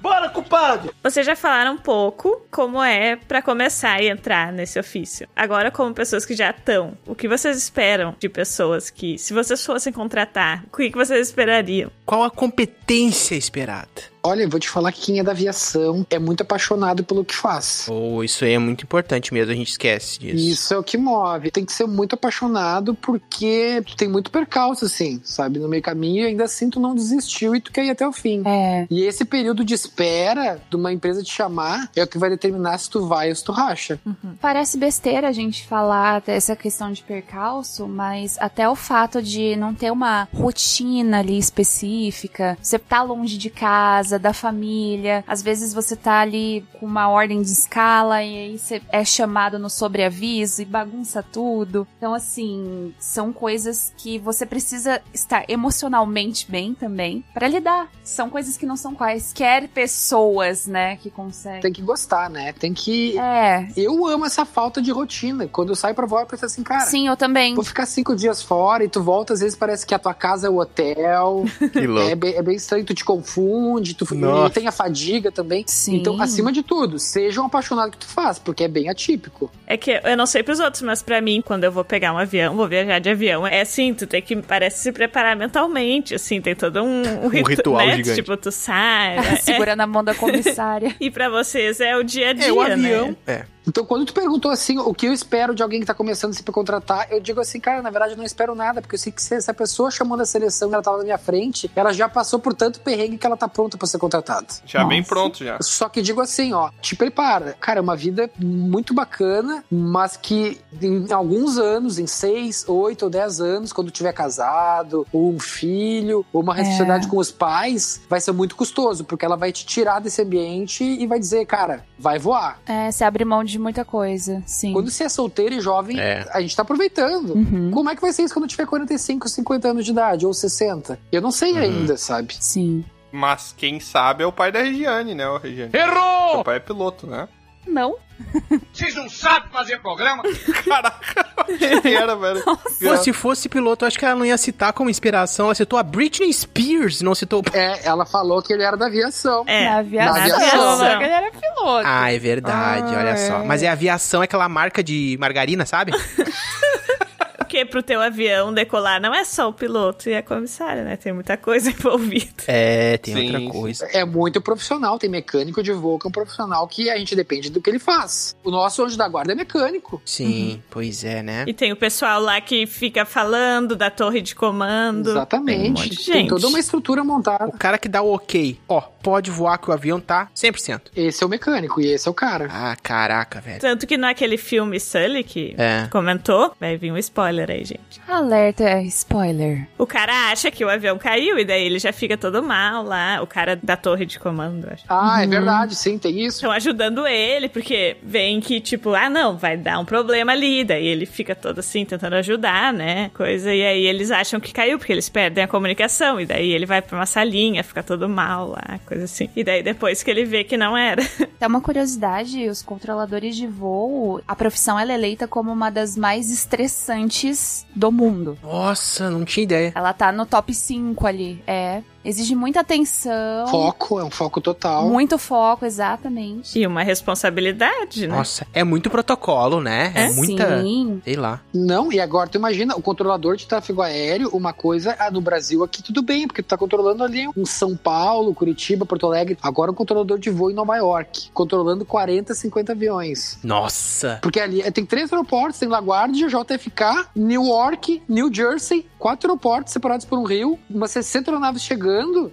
Bora, culpado! Vocês já falaram um pouco como é pra começar e entrar nesse ofício. Agora, como pessoas que já estão, o que vocês esperam de pessoas que, se vocês fossem contratar, o que vocês esperariam? Qual a competência esperada? Olha, eu vou te falar que quem é da aviação é muito apaixonado pelo que faz. Oh, isso aí é muito importante mesmo, a gente esquece disso. Isso é o que move. Tem que ser muito apaixonado porque tu tem muito percalço, assim, sabe? No meio caminho e ainda assim tu não desistiu e tu quer ir até o fim. É. E esse período de espera de uma empresa te chamar é o que vai determinar se tu vai ou se tu racha. Parece besteira a gente falar dessa questão de percalço, mas até o fato de não ter uma rotina ali específica, você tá longe de casa, da família, às vezes você tá ali com uma ordem de escala e aí você é chamado no sobreaviso e bagunça tudo. Então, assim, são coisas que você precisa estar emocionalmente bem também pra lidar. São coisas que não são quaisquer pessoas, né, que conseguem. Tem que gostar, né? Tem que. É. Eu amo essa falta de rotina. Quando eu saio pra voar, eu penso assim, cara. Sim, eu também. Vou ficar cinco dias fora e tu volta, às vezes parece que a tua casa é o hotel. Que louco. É bem, é bem estranho, tu te confunde, tu Nossa. tem a fadiga também. Sim. Então, acima de tudo, seja um apaixonado que tu faz, porque é bem atípico. É que eu não sei pros outros, mas pra mim, quando eu vou pegar um avião, vou viajar de avião, é assim, tu tem que, parece, se preparar mentalmente, assim, tem todo um, um, ritu- ritual né? gigante. Tipo, tu sai, né? Segurando a mão da comissária. E pra vocês é o dia a dia, É, o avião. né? É. Então, quando tu perguntou assim, o que eu espero de alguém que tá começando se pra contratar, eu digo assim, cara, na verdade eu não espero nada, porque eu sei que se essa pessoa chamou da seleção e ela tava na minha frente, ela já passou por tanto perrengue que ela tá pronta pra ser contratada. Já bem Nossa. pronto já. Só que digo assim, ó, te prepara. Cara, é uma vida muito bacana, mas que em alguns anos, em seis, oito ou dez anos, quando tiver casado, ou um filho, ou uma responsabilidade com os pais, vai ser muito custoso, porque ela vai te tirar desse ambiente e vai dizer, cara, vai voar. É, você abre mão de muita coisa, sim. Quando você é solteiro e jovem, É. a gente tá aproveitando. Uhum. Como é que vai ser isso quando tiver 45, 50 anos de idade, ou 60? Eu não sei ainda, sabe? Sim. Mas quem sabe é o pai da Regiane, né, o Regiane? Errou! Seu pai é piloto, né? Não. Vocês não sabem fazer programa? Caraca, quem era, velho? Pô, se fosse piloto, eu acho que ela não ia citar como inspiração. Ela citou a Britney Spears, não citou. É, ela falou que ele era da aviação. É, Na aviação. Na aviação. Só que ele era piloto. Ah, é verdade, Ah, olha é. só. Mas é aviação, é aquela marca de margarina, sabe? Porque pro teu avião decolar não é só o piloto e a comissária, né? Tem muita coisa envolvida. É, tem Sim, outra coisa. É muito profissional, tem mecânico de voo que é um profissional que a gente depende do que ele faz. O nosso anjo da guarda é mecânico. Sim, pois é, né? E tem o pessoal lá que fica falando da torre de comando. Tem um Exatamente. monte de tem toda uma estrutura montada. O cara que dá o ok, ó, pode voar que o avião tá 100%. Esse é o mecânico e esse é o cara. Ah, caraca, velho. Tanto que naquele filme Sully que É. comentou, vai vir um spoiler aí, gente. Alerta, spoiler. O cara acha que o avião caiu e daí ele já fica todo mal lá. O cara da torre de comando, acho. Ah, é verdade, sim, tem isso. Estão ajudando ele, porque vem que, tipo, ah, não, vai dar um problema ali. Daí ele fica todo assim, tentando ajudar, né? Coisa. E aí eles acham que caiu, porque eles perdem a comunicação. E daí ele vai pra uma salinha, fica todo mal lá, coisa assim. E daí depois que ele vê que não era. É uma curiosidade, os controladores de voo, a profissão ela é eleita como uma das mais estressantes do mundo. Nossa, não tinha ideia. Ela tá no top 5 ali. É. Exige muita atenção. Foco, é um foco total. Muito foco, exatamente. E uma responsabilidade, né? Nossa, é muito protocolo, né? É, É? muita. Sim. Sei lá. Não, e agora tu imagina, o controlador de tráfego aéreo, uma coisa, ah, no Brasil aqui tudo bem, porque tu tá controlando ali em São Paulo, Curitiba, Porto Alegre. Agora um controlador de voo em Nova York, controlando 40, 50 aviões. Nossa. Porque ali eh, tem três aeroportos, tem LaGuardia, JFK, Newark, New Jersey, quatro aeroportos separados por um rio, umas 60 aeronaves chegando,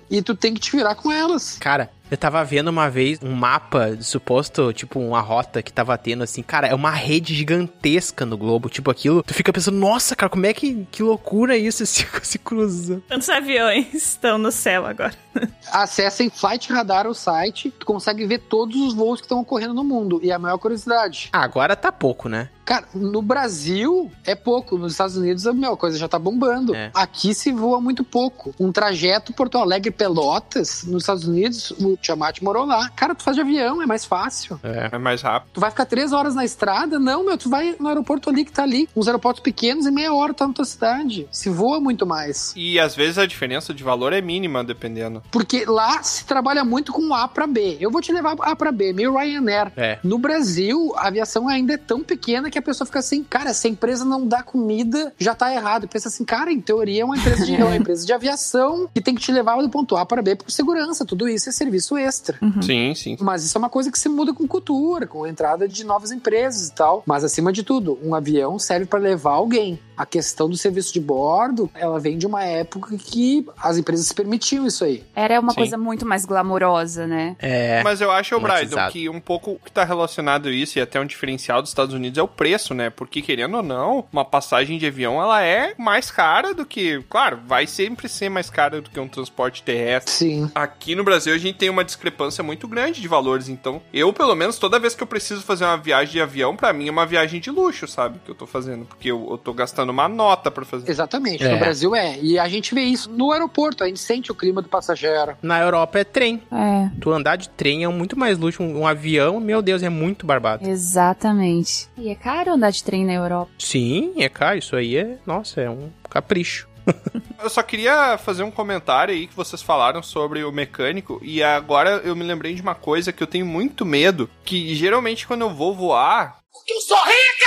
e tu tem que te virar com elas. Cara, Eu tava vendo uma vez um mapa de suposto, tipo, uma rota que tava tendo, assim, cara, é uma rede gigantesca no globo, tipo aquilo. Tu fica pensando, nossa, cara, como é que, que loucura isso se, se cruza. Quantos aviões estão no céu agora? Acessem Flight Radar, o site, tu consegue ver todos os voos que estão ocorrendo no mundo. E a maior curiosidade. Ah, agora tá pouco, né? Cara, no Brasil é pouco. Nos Estados Unidos a mesma coisa já tá bombando. É. Aqui se voa muito pouco. Um trajeto Porto Alegre-Pelotas, nos Estados Unidos, o Tiamat morou lá. Cara, tu faz de avião, é mais fácil. É. É mais rápido. Tu vai ficar três horas na estrada? Não, meu, tu vai no aeroporto ali que tá ali. Uns aeroportos pequenos, em meia hora tá na tua cidade. Se voa muito mais. E às vezes a diferença de valor é mínima, dependendo. Porque lá se trabalha muito com A pra B. Eu vou te levar A pra B, meio Ryanair. É. No Brasil, a aviação ainda é tão pequena que a pessoa fica assim, cara, se a empresa não dá comida, já tá errado. Pensa assim, cara, em teoria é uma empresa de, é uma empresa de aviação que tem que te levar do ponto A para B por segurança. Tudo isso é serviço extra. Sim, sim. Mas isso é uma coisa que se muda com cultura, com a entrada de novas empresas e tal. Mas acima de tudo, um avião serve para levar alguém. A questão do serviço de bordo, ela vem de uma época que as empresas permitiam isso aí. Era uma Sim. coisa muito mais glamourosa, né? É. Mas eu acho, Brydon, que um pouco que tá relacionado a isso e até um diferencial dos Estados Unidos é o preço, né? Porque, querendo ou não, uma passagem de avião, ela é mais cara do que... Claro, vai sempre ser mais cara do que um transporte terrestre. Sim. Aqui no Brasil a gente tem uma discrepância muito grande de valores, então eu, pelo menos, toda vez que eu preciso fazer uma viagem de avião, pra mim é uma viagem de luxo, sabe? Que eu tô fazendo, porque eu, eu tô gastando uma nota pra fazer. Exatamente, É. no Brasil é. E a gente vê isso no aeroporto, a gente sente o clima do passageiro. Na Europa é trem. É, Tu andar de trem é muito mais luxo. Um, um avião, meu Deus, é muito barbado. exatamente. E é caro andar de trem na Europa. Sim, é caro. Isso aí é, nossa, é um capricho. Eu só queria fazer um comentário aí que vocês falaram sobre o mecânico e agora eu me lembrei de uma coisa que eu tenho muito medo, que geralmente quando eu vou voar, Porque eu sou rica!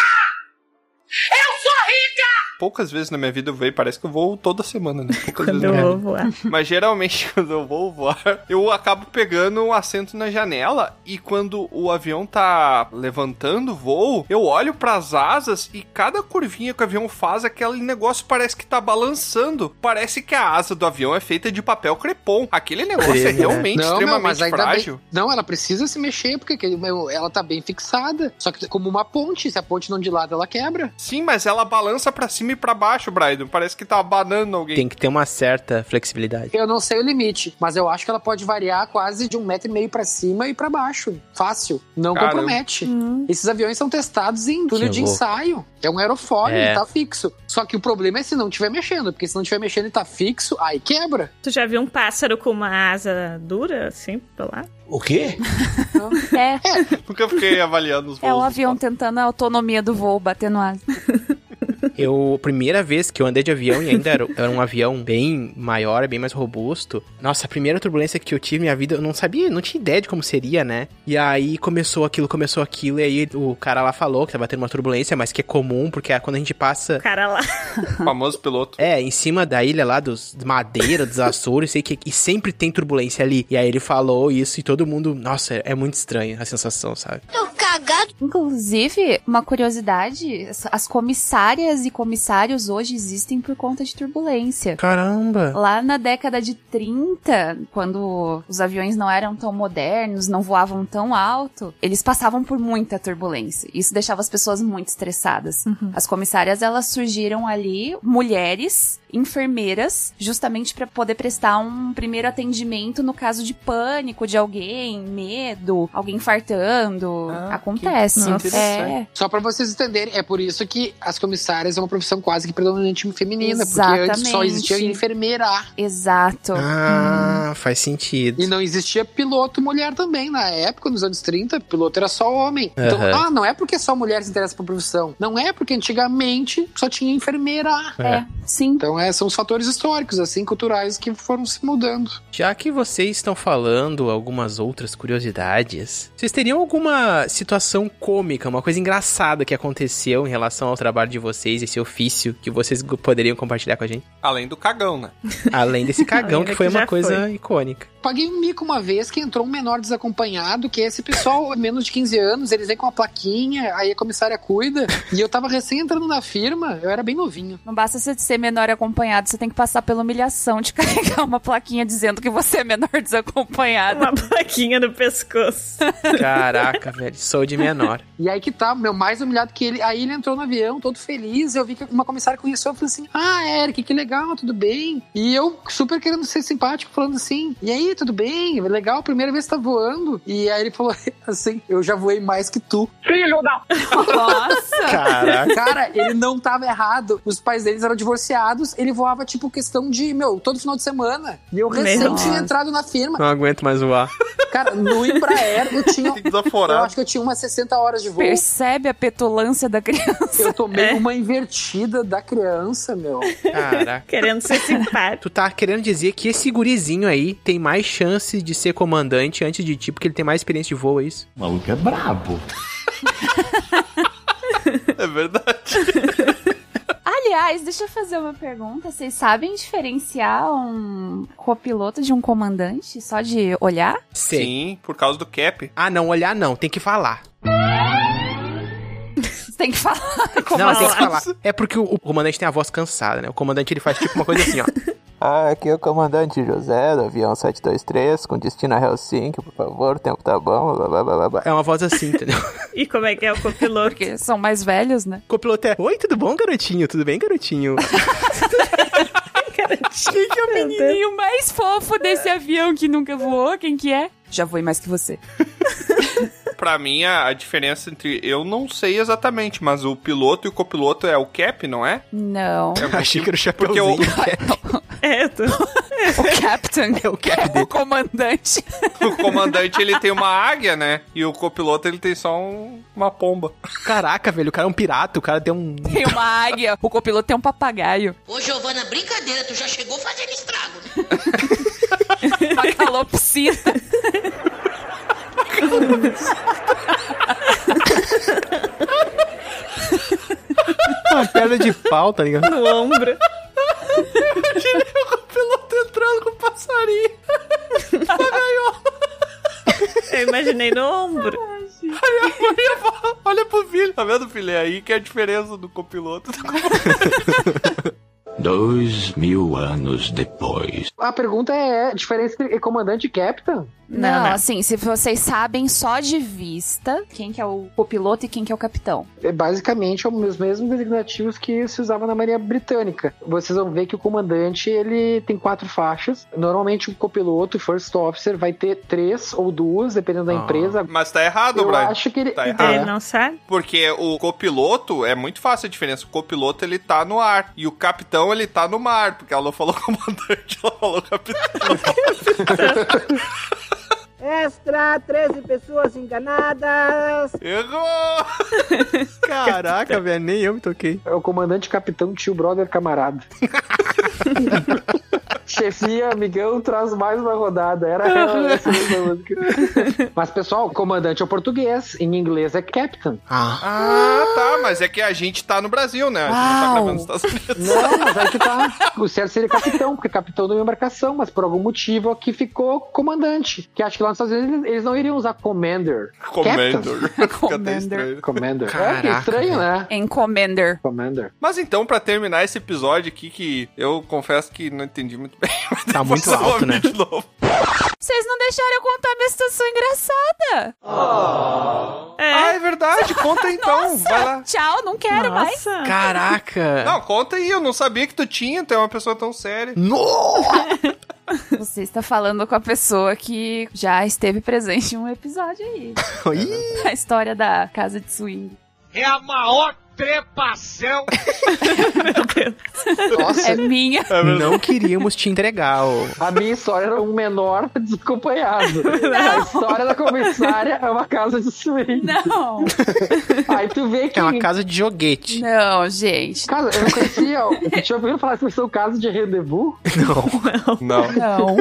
Eu sou rica! poucas vezes na minha vida eu voei, parece que eu vou toda semana, né? Poucas Quando vezes eu vou voar. Mas geralmente quando eu vou voar, eu acabo pegando um assento na janela e quando o avião tá levantando o voo, eu olho pras asas e cada curvinha que o avião faz, aquele negócio parece que tá balançando. Parece que a asa do avião é feita de papel crepom. Aquele negócio é né? realmente Não, extremamente mas ainda frágil. bem. Não, ela precisa se mexer, porque ela tá bem fixada. Só que como uma ponte, se a ponte não dilata, ela quebra. Sim, mas ela balança pra cima e pra baixo, Brydon. Parece que tá abanando alguém. Tem que ter uma certa flexibilidade. Eu não sei o limite, mas eu acho que ela pode variar quase de um metro e meio pra cima e pra baixo. Fácil. Não Caramba. compromete. Esses aviões são testados em túnel Que de louco. ensaio. É um aerofólio, É. ele tá fixo. Só que o problema é se não estiver mexendo, porque se não estiver mexendo e tá fixo, aí quebra. Tu já viu um pássaro com uma asa dura, assim, pra lá? O quê? É, Nunca fiquei avaliando os voos. é o avião tentando a autonomia do voo, batendo asa. Eu, primeira vez que eu andei de avião e ainda era, era um avião bem maior, bem mais robusto. Nossa, a primeira turbulência que eu tive na minha vida, eu não sabia, não tinha ideia de como seria, né? E aí começou aquilo, começou aquilo, e aí o cara lá falou que tava tendo uma turbulência, mas que é comum, porque é quando a gente passa. O cara lá. O famoso piloto. É, em cima da ilha lá dos de Madeira, dos Açores, sei que e sempre tem turbulência ali. E aí ele falou isso e todo mundo, nossa, é, é muito estranho a sensação, sabe? Tô cagado. Inclusive, uma curiosidade, as- as comissárias e comissários hoje existem por conta de turbulência. Caramba. Lá na década de 30, quando os aviões não eram tão modernos, não voavam tão alto, eles passavam por muita turbulência. Isso deixava as pessoas muito estressadas. As comissárias, elas surgiram ali, mulheres, enfermeiras, justamente para poder prestar um primeiro atendimento no caso de pânico de alguém, medo, alguém infartando. Acontece. Nossa. É. Só pra vocês entenderem, é por isso que as comissárias é uma profissão quase que predominantemente feminina, porque antes só existia Exatamente. enfermeira. Exato. Ah, faz sentido. E não existia piloto mulher também. Na época, nos anos 30, piloto era só homem. Então, Aham. ah, não é porque só mulher se interessa por profissão. Não é porque antigamente só tinha enfermeira. É, sim. Então, é, são os fatores históricos, assim, culturais que foram se mudando. Já que vocês estão falando algumas outras curiosidades, vocês teriam alguma situação cômica, uma coisa engraçada que aconteceu em relação ao trabalho de vocês, esse ofício que vocês poderiam compartilhar com a gente? Além do cagão, né? Além desse cagão que foi que uma coisa foi. icônica. Paguei um mico uma vez que entrou um menor desacompanhado, que esse pessoal, menos de 15 anos, eles vêm com uma plaquinha, aí a comissária cuida, e eu tava recém entrando na firma, eu era bem novinho. Não basta você ser menor acompanhado, você tem que passar pela humilhação de carregar uma plaquinha dizendo que você é menor desacompanhado. Uma plaquinha no pescoço. Caraca, velho, sou de menor. E aí que tá, meu, mais humilhado que ele. Aí ele entrou no avião, todo feliz. Eu vi que uma comissária conheceu. Eu falei assim: Ah, Eric, que legal, tudo bem? E eu, super querendo ser simpático, falando assim: E aí, tudo bem? Legal, primeira vez que tá voando. E aí ele falou assim: Eu já voei mais que tu. Filho da... Nossa! Caraca. Cara, ele não tava errado. Os pais deles eram divorciados. Ele voava, tipo, questão de, meu, todo final de semana. E eu recém tinha entrado na firma. Não aguento mais voar. Cara, no Embraer eu tinha. Eu acho que eu tinha umas 60 horas de voo. Percebe a petulância da criança. Eu tomei É. uma invertida da criança, meu. Caraca. Querendo ser simpático. Tu tá querendo dizer que esse gurizinho aí tem mais chance de ser comandante antes de ti, porque ele tem mais experiência de voo, é isso? O maluco é brabo. É verdade. Aliás, deixa eu fazer uma pergunta. Vocês sabem diferenciar um copiloto de um comandante só de olhar? Sei. Sim, por causa do cap. Ah, não, olhar não, tem que falar. Você tem que falar. Como não, assim? tem que falar. É porque o, o comandante tem a voz cansada, né? O comandante ele faz tipo uma coisa assim, ó. Ah, aqui é o comandante José do avião 723, com destino a Helsinki, por favor, o tempo tá bom, blá blá blá blá, blá. É uma voz assim, entendeu? E como é que é o copiloto? Porque são mais velhos, né? O copiloto é: Oi, tudo bom, garotinho? Tudo bem, garotinho? Quem que é o menininho mais fofo desse avião que nunca voou? Quem que é? Já voei mais que você. Pra mim, a, a diferença entre. Eu não sei exatamente, mas o piloto e o copiloto é o cap, não é? Não. É Achei que era o Porque o. É, tô... O Captain. É o cap o comandante. o comandante ele tem uma águia, né? E o copiloto ele tem só um- uma pomba. Caraca, velho, o cara é um pirata, o cara tem um. Tem uma águia. O copiloto tem um papagaio. Ô, Giovana, brincadeira, tu já chegou fazendo estrago. né? Uma calopsita. Uma perna de pau, tá ligado? no ombro. O copiloto entrando com o passarinho. Eu imaginei no ombro. Aí a fala, olha pro filho. Tá vendo, filho? É aí que é a diferença do copiloto. do comandante. Dois mil anos depois. A pergunta é: diferença entre comandante e captain? Não, não. assim, se vocês sabem só de vista quem que é o copiloto e quem que é o capitão. É basicamente os mesmos designativos que se usava na Marinha Britânica. Vocês vão ver que o comandante ele tem quatro faixas. Normalmente o copiloto e first officer vai ter três ou duas, dependendo da Ah. empresa. Mas tá errado, Eu Brian. acho que ele. Tá É. errado. Ele não sabe? Porque o copiloto é muito fácil a diferença. O copiloto ele tá no ar. E o capitão ele tá no mar. Porque ela não falou comandante, ela falou capitão. Extra, 13 pessoas enganadas. Errou! Caraca, velho, nem eu me toquei. É o comandante, capitão, tio, brother, camarada. Chefia, amigão, traz mais uma rodada. Era essa mesma música. Mas, pessoal, comandante é o português. Em inglês é captain. Ah. Ah, tá. Mas é que a gente tá no Brasil, né? A gente não tá Uau. gravando nos Estados Unidos. Não, mas aí que tá. O certo seria capitão, porque capitão de uma embarcação, mas por algum motivo aqui ficou comandante. Que acho que lá nos Estados Unidos eles não iriam usar commander. Commander. Commander. Commander. é, que Caraca, estranho, né? Em Commander. Commander. Mas então, pra terminar esse episódio aqui, que eu confesso que não entendi muito bem. Tá muito alto, né? De novo. Vocês não deixaram eu contar minha situação engraçada. Ah, é verdade. Conta então. Vai lá. Tchau, não quero mais. Nossa. Caraca. Não, conta aí. Eu não sabia que tu tinha. Tu é uma pessoa tão séria. Você está falando com a pessoa que já esteve presente em um episódio aí. A história da casa de swing. É a maior trepação. Nossa. É minha. Não queríamos te entregar, ô. A minha história era um menor desacompanhado. A história da comissária é uma casa de swing. Não. Aí tu vê que. É uma casa de joguete. Não, gente. Casa, eu não conhecia. Eu tinha ouvido falar que isso são casa de rendezvous. Não. Não.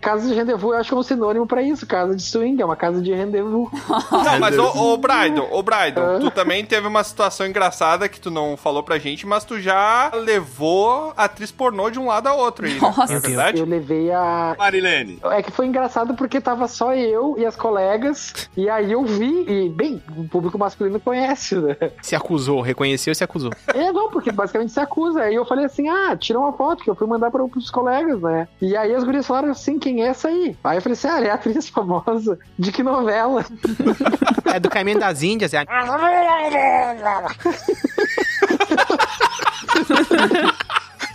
Casa de rendezvous eu acho que é um sinônimo pra isso. Casa de swing é uma casa de rendezvous. Não, mas ô, ô Brydon, ô Brydon, tu também teve uma situação engraçada que tu não falou pra gente, mas tu já levou a atriz pornô de um lado a outro aí, né? Nossa. Não é verdade? Eu levei a. Marilene. É que foi engraçado porque tava só eu e as colegas. E aí eu vi. E, bem, o público masculino conhece, né? Se acusou, reconheceu e se acusou. É, não, porque basicamente se acusa. Aí eu falei assim: ah, tira uma foto que eu fui mandar para os colegas, né? E aí as gurias falaram assim: quem é essa aí? Aí eu falei assim: ah, ela é a atriz famosa. De que novela? É do Caminho das Índias, é.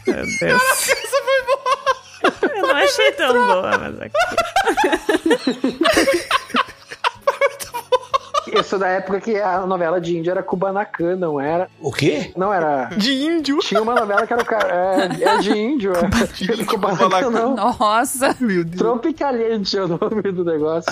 Meu Deus. Essa foi boa! Eu não achei tão boa, mas aqui. Isso da época que a novela de índio era Kubanacan, não era? O quê? Não era. De índio. Tinha uma novela que era o cara. É, é de índio, é. Kubanacan, não. Nossa. Meu Deus. Tropicaliente é o nome do negócio.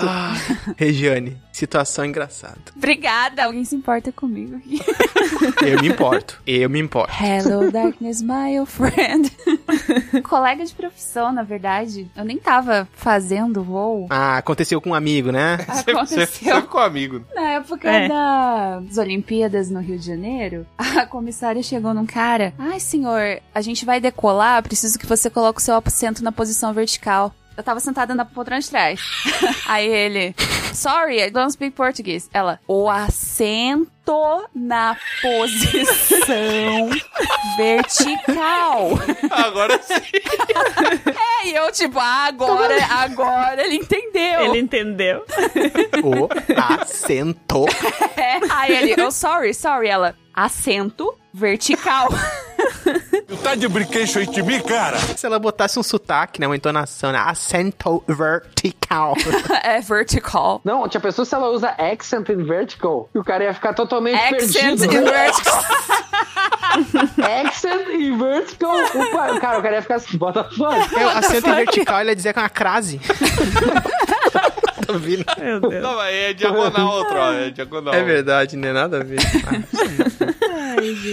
Regiane, situação engraçada. Obrigada. Alguém se importa comigo aqui. Eu me importo. Eu me importo. Hello, darkness, my old friend. Colega de profissão, na verdade. Eu nem tava fazendo voo. Ah, aconteceu com um amigo, né? Você, você Aconteceu. ficou amigo. Na época É. das Olimpíadas no Rio de Janeiro, a comissária chegou num cara. Ai, senhor, a gente vai decolar, preciso que você coloque o seu assento na posição vertical. Eu tava sentada na poltrona de trás. Aí ele, sorry, I don't speak Portuguese. Ela, o assento na posição vertical. Agora sim. É, e eu tipo, agora, agora ele entendeu. Ele entendeu. O assento. É. Aí ele, oh, sorry, sorry. Ela, assento vertical. Tu tá de brinquedo aí de mim, cara? Se ela botasse um sotaque, né? Uma entonação, né? Assento vertical. é vertical. Não, tinha pessoa se ela usa accent in vertical, e o cara ia ficar totalmente Accent perdido. in vertical. accent in vertical. O, pa- o cara, o cara ia ficar assim, bota fora. É, o assento vertical, ele ia dizer que é uma crase. Deus. Não, mas é diagonal outro, ó. É diagonal. É verdade, né? Nada a ver.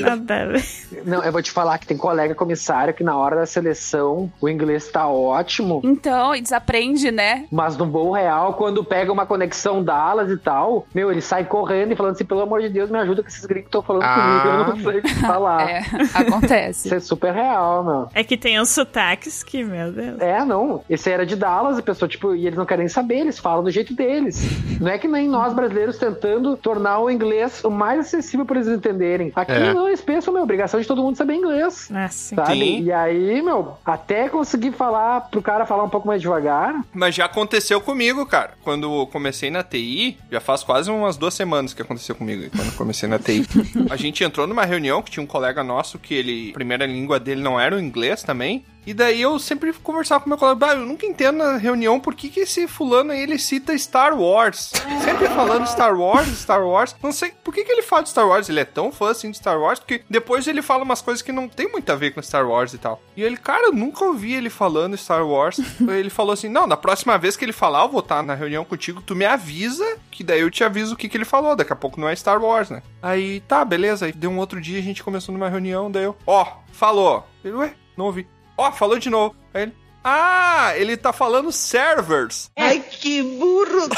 Nada a ver. Não, eu vou te falar que tem colega comissário que na hora da seleção o inglês tá ótimo, Então, e desaprende, né? mas no voo real, quando pega uma conexão Dallas e tal, meu, ele sai correndo e falando assim, pelo amor de Deus, me ajuda que esses gringos estão falando Ah. comigo, eu não sei falar. É, acontece. Isso é super real, meu. É que tem uns sotaques que, meu Deus. É, não. Esse era de Dallas, a pessoa, tipo, e eles não querem saber, eles falam do jeito deles. Não é que nem nós brasileiros tentando tornar o inglês o mais acessível para eles entenderem. Aqui É. não, eles pensam, meu, obrigação de todo mundo saber inglês. Ah, sim. Sabe? Sim. E aí, meu, até conseguir falar pro cara falar um pouco mais devagar. Mas já aconteceu comigo, cara. Quando eu comecei na TI, já faz quase umas duas semanas que aconteceu comigo, quando eu comecei na TI. A gente entrou numa reunião que tinha um colega nosso que ele, a primeira língua dele não era o inglês também. E daí eu sempre conversava com meu colega, "Bah, eu nunca entendo na reunião por que, que esse fulano aí ele cita Star Wars. Sempre falando Star Wars, Star Wars. Não sei por que, que ele fala de Star Wars. Ele é tão fã assim de Star Wars, porque depois ele fala umas coisas que não tem muito a ver com Star Wars e tal. E ele, cara, eu nunca ouvi ele falando Star Wars. ele falou assim: não, na próxima vez que ele falar, eu vou estar na reunião contigo, tu me avisa, que daí eu te aviso o que, que ele falou. Daqui a pouco não é Star Wars, né? Aí, tá, beleza. Aí deu um outro dia, a gente começou numa reunião, daí eu, ó, falou. Ele, ué, não ouvi. Ó, falou de novo. Aí ele, ah, ele tá falando servers. Ai, que burro!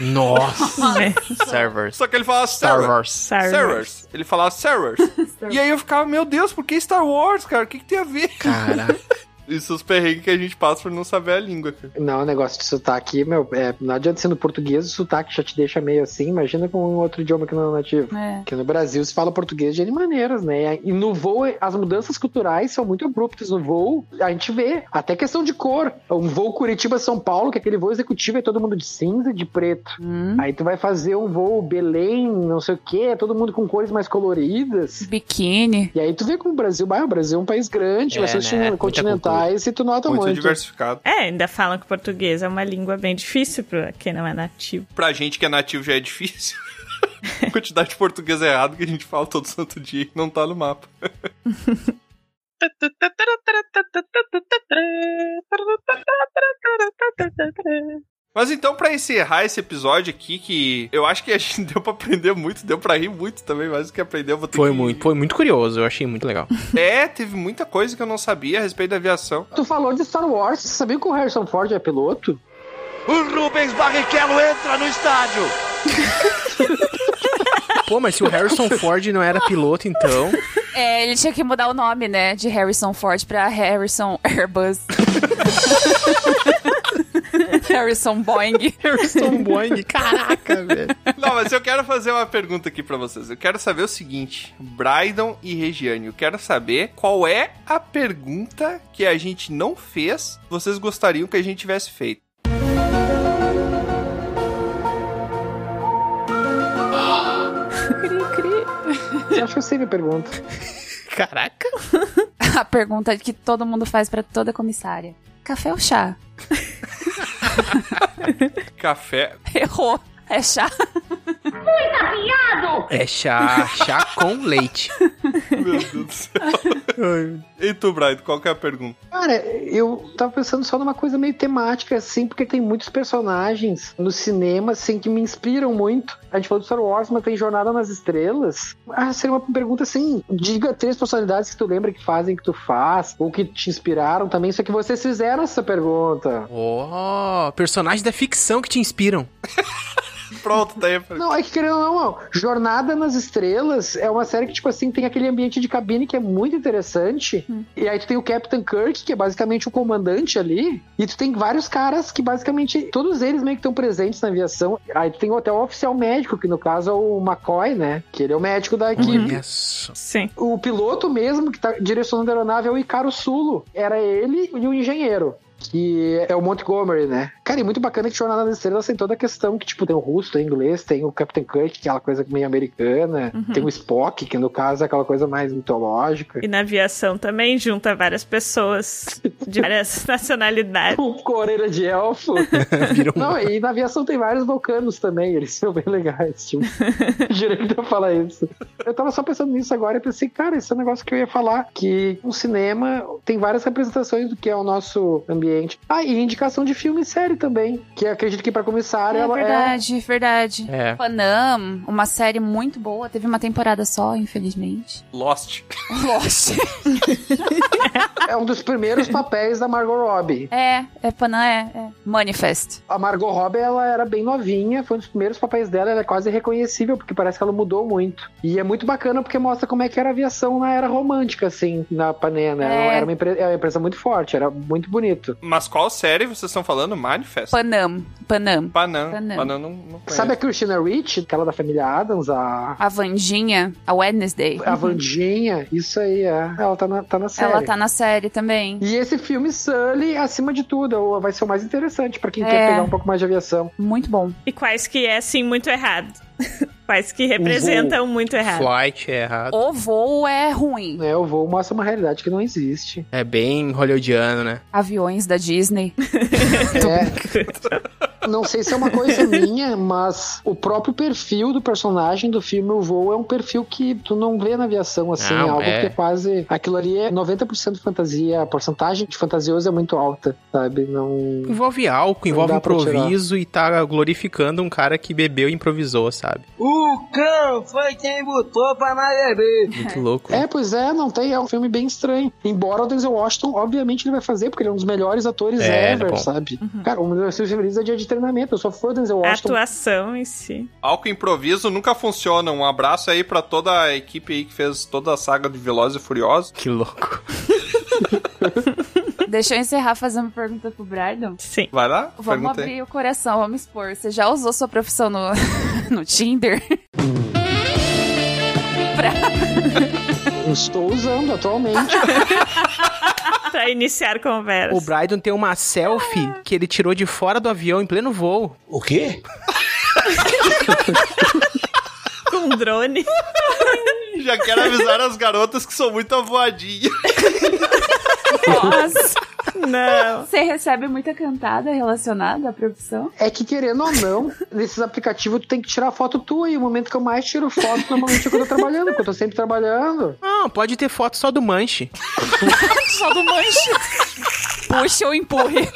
Nossa. É. Servers. Só que ele falava servers. Wars. Servers. Ele falava servers. e aí eu ficava, meu Deus, por que Star Wars, cara? O que, que tem a ver? Caraca. Isso os perrengues que a gente passa por não saber a língua, cara. Não, o negócio de sotaque, meu, é, não adianta ser no português, o sotaque já te deixa meio assim, imagina com um outro idioma que não é nativo. É. Porque no Brasil se fala português de N maneiras, né? E no voo, as mudanças culturais são muito abruptas no voo. A gente vê, até questão de cor. Um voo Curitiba-São Paulo, que é aquele voo executivo é todo mundo de cinza e de preto. Hum, Aí tu vai fazer um voo Belém, não sei o que, todo mundo com cores mais coloridas. biquíni. E aí tu vê como o Brasil, bah, o Brasil é um país grande, É, bastante né? Muita continentais, e tu nota Muito, muito. diversificado. É, ainda falam que o português é uma língua bem difícil pra quem não é nativo. Pra gente que é nativo já é difícil. quantidade de português errado que a gente fala todo santo dia e não tá no mapa. Mas então, pra encerrar esse episódio aqui, que eu acho que a gente deu pra aprender muito, deu pra rir muito também, mais do que aprender, eu vou ter Foi que... muito, foi muito curioso, eu achei muito legal. É, teve muita coisa que eu não sabia a respeito da aviação. Tu falou de Star Wars, você sabia que o Harrison Ford é piloto? O Rubens Barrichello entra no estádio. Pô, mas se o Harrison Ford não era piloto, então. É, ele tinha que mudar o nome, né? De Harrison Ford pra Harrison Airbus. Harrison Boeing. Harrison Boeing, caraca, velho. Não, mas eu quero fazer uma pergunta aqui pra vocês. Eu quero saber o seguinte: Brydon e Regiane, eu quero saber qual é a pergunta que a gente não fez, vocês gostariam que a gente tivesse feito. Você acha que eu sei minha pergunta? Caraca. A pergunta que todo mundo faz pra toda comissária. Café ou chá? Café. Errou. É chá. É chá, chá com leite. Meu Deus do céu. e tu, Brydon, qual que é a pergunta? Cara, eu tava pensando só numa coisa meio temática, assim, porque tem muitos personagens no cinema, assim, que me inspiram muito. A gente falou do Star Wars, mas tem Jornada nas Estrelas. Ah, seria uma pergunta assim: diga três personalidades que tu lembra que fazem, que tu faz, ou que te inspiraram também. Só que vocês fizeram essa pergunta. Oh, personagens da ficção que te inspiram. Pronto, tá aí. Não, é que querendo ou não, não, Jornada nas Estrelas é uma série que, tipo assim, tem aquele ambiente de cabine que é muito interessante. E aí tu tem o Captain Kirk, que é basicamente o comandante ali. E tu tem vários caras que basicamente, todos eles meio que estão presentes na aviação. Aí tu tem até o oficial médico, que no caso é o McCoy, né? Que ele é o médico da equipe. Sim. O piloto mesmo que tá direcionando a aeronave é o Icaro Sulo. Era ele e o engenheiro. Que é o Montgomery, né? Cara, e muito bacana que Jornada nas Estrelas tem toda a questão que, tipo, tem o russo, tem o inglês, tem o Captain Kirk, que é aquela coisa meio americana, Uhum. tem o Spock, que no caso é aquela coisa mais mitológica. E na aviação também junta várias pessoas de várias nacionalidades. O Coreira de Elfo. Não, e na aviação tem vários vulcanos também, eles são bem legais, tipo. Jurei que eu falar isso. Eu tava só pensando nisso agora e pensei, cara, esse é um negócio que eu ia falar, que o cinema tem várias representações do que é o nosso ambiente. Ah, e indicação de filme e série também, que acredito que pra comissária É ela verdade, verdade. É. Panam, uma série muito boa. Teve uma temporada só, infelizmente. Lost. Lost. é, é um dos primeiros papéis da Margot Robbie. É, é Panam, é, é. Manifest. A Margot Robbie, ela era bem novinha, foi um dos primeiros papéis dela, ela é quase reconhecível, porque parece que ela mudou muito. E é muito bacana porque mostra como é que era a aviação na era romântica, assim, na Panena. É. Era uma empresa, era uma empresa muito forte, era muito bonito. Mas qual série vocês estão falando? Manifest? Panam. Panam. Panam. Panam. Panam não, não. Sabe a Christina Ricci, aquela da família Adams, a... A Vandinha, a Wednesday. A Vandinha, isso aí, é. Ela tá na, tá na série. Ela tá na série também. E esse filme Sully, acima de tudo, vai ser o mais interessante pra quem É. quer pegar um pouco mais de aviação. Muito bom. E quais que é, assim, muito errado. quais que representam muito errado. Flight é errado. O voo é ruim. É, o voo mostra uma realidade que não existe. É bem hollywoodiano, né? Aviões da Disney. É. Não sei se é uma coisa minha, mas o próprio perfil do personagem do filme O Voo é um perfil que tu não vê na aviação, assim, Não, é algo é. que é quase... Aquilo ali é 90% fantasia, a porcentagem de fantasioso é muito alta, sabe? Não... Envolve álcool, envolve improviso e tá glorificando um cara que bebeu e improvisou, sabe? O cão foi quem botou pra nós beber. Muito louco. É, pois é, não tem, é um filme bem estranho. Embora o Denzel Washington, obviamente, ele vai fazer, porque ele é um dos melhores atores É, é ever, bom. sabe? Cara, um dos meus filmes favoritos é Dia de Treinamento, eu só for Denzel A Washington. atuação em si. Álcool improviso nunca funciona. Um abraço aí pra toda a equipe aí que fez toda a saga de Velozes e Furiosos. Que louco. Deixa eu encerrar fazendo uma pergunta pro Brandon. Sim. Vai lá? Vamos Pergunta aí. abrir o coração, vamos expor. Você já usou sua profissão no, no Tinder? Eu estou usando atualmente. pra iniciar conversa. O Brydon tem uma selfie que ele tirou de fora do avião em pleno voo. O quê? Com um drone. Já quero avisar as garotas que são muito avoadinhas. Nossa. Não. Você recebe muita cantada relacionada à profissão? É que querendo ou não, nesses aplicativos tu tem que tirar foto tua e o momento que eu mais tiro foto normalmente é quando eu tô trabalhando, porque eu tô sempre trabalhando. Não, pode ter foto só do manche. Só do manche. Puxa ou empurre.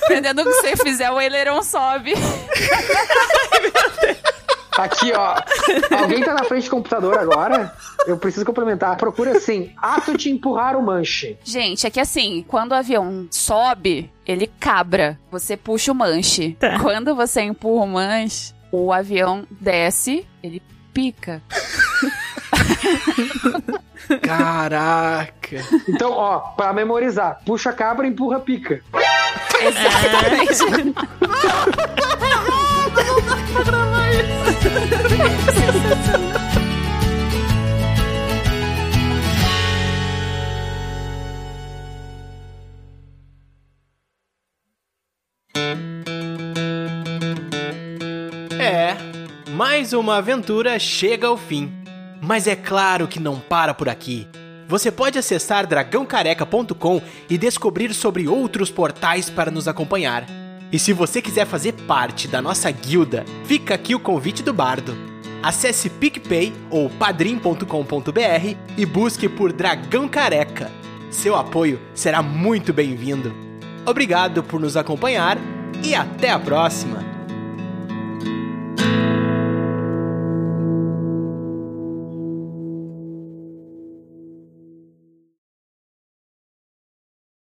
Dependendo do que você fizer, o aileron sobe. Aqui, ó. Alguém tá na frente do computador agora? Eu preciso complementar. Procura assim: ato de empurrar o manche. Gente, é que assim, quando o avião sobe, ele cabra. Você puxa o manche. Quando você empurra o manche, o avião desce, ele pica. Caraca. Então, ó, pra memorizar: puxa a cabra, empurra a pica. Exatamente. É, mais uma aventura chega ao fim. Mas é claro que não para por aqui. Você pode acessar dragãocareca.com e descobrir sobre outros portais para nos acompanhar. E se você quiser fazer parte da nossa guilda, fica aqui o convite do bardo. Acesse PicPay ou padrim.com.br e busque por Dragão Careca. Seu apoio será muito bem-vindo. Obrigado por nos acompanhar e até a próxima!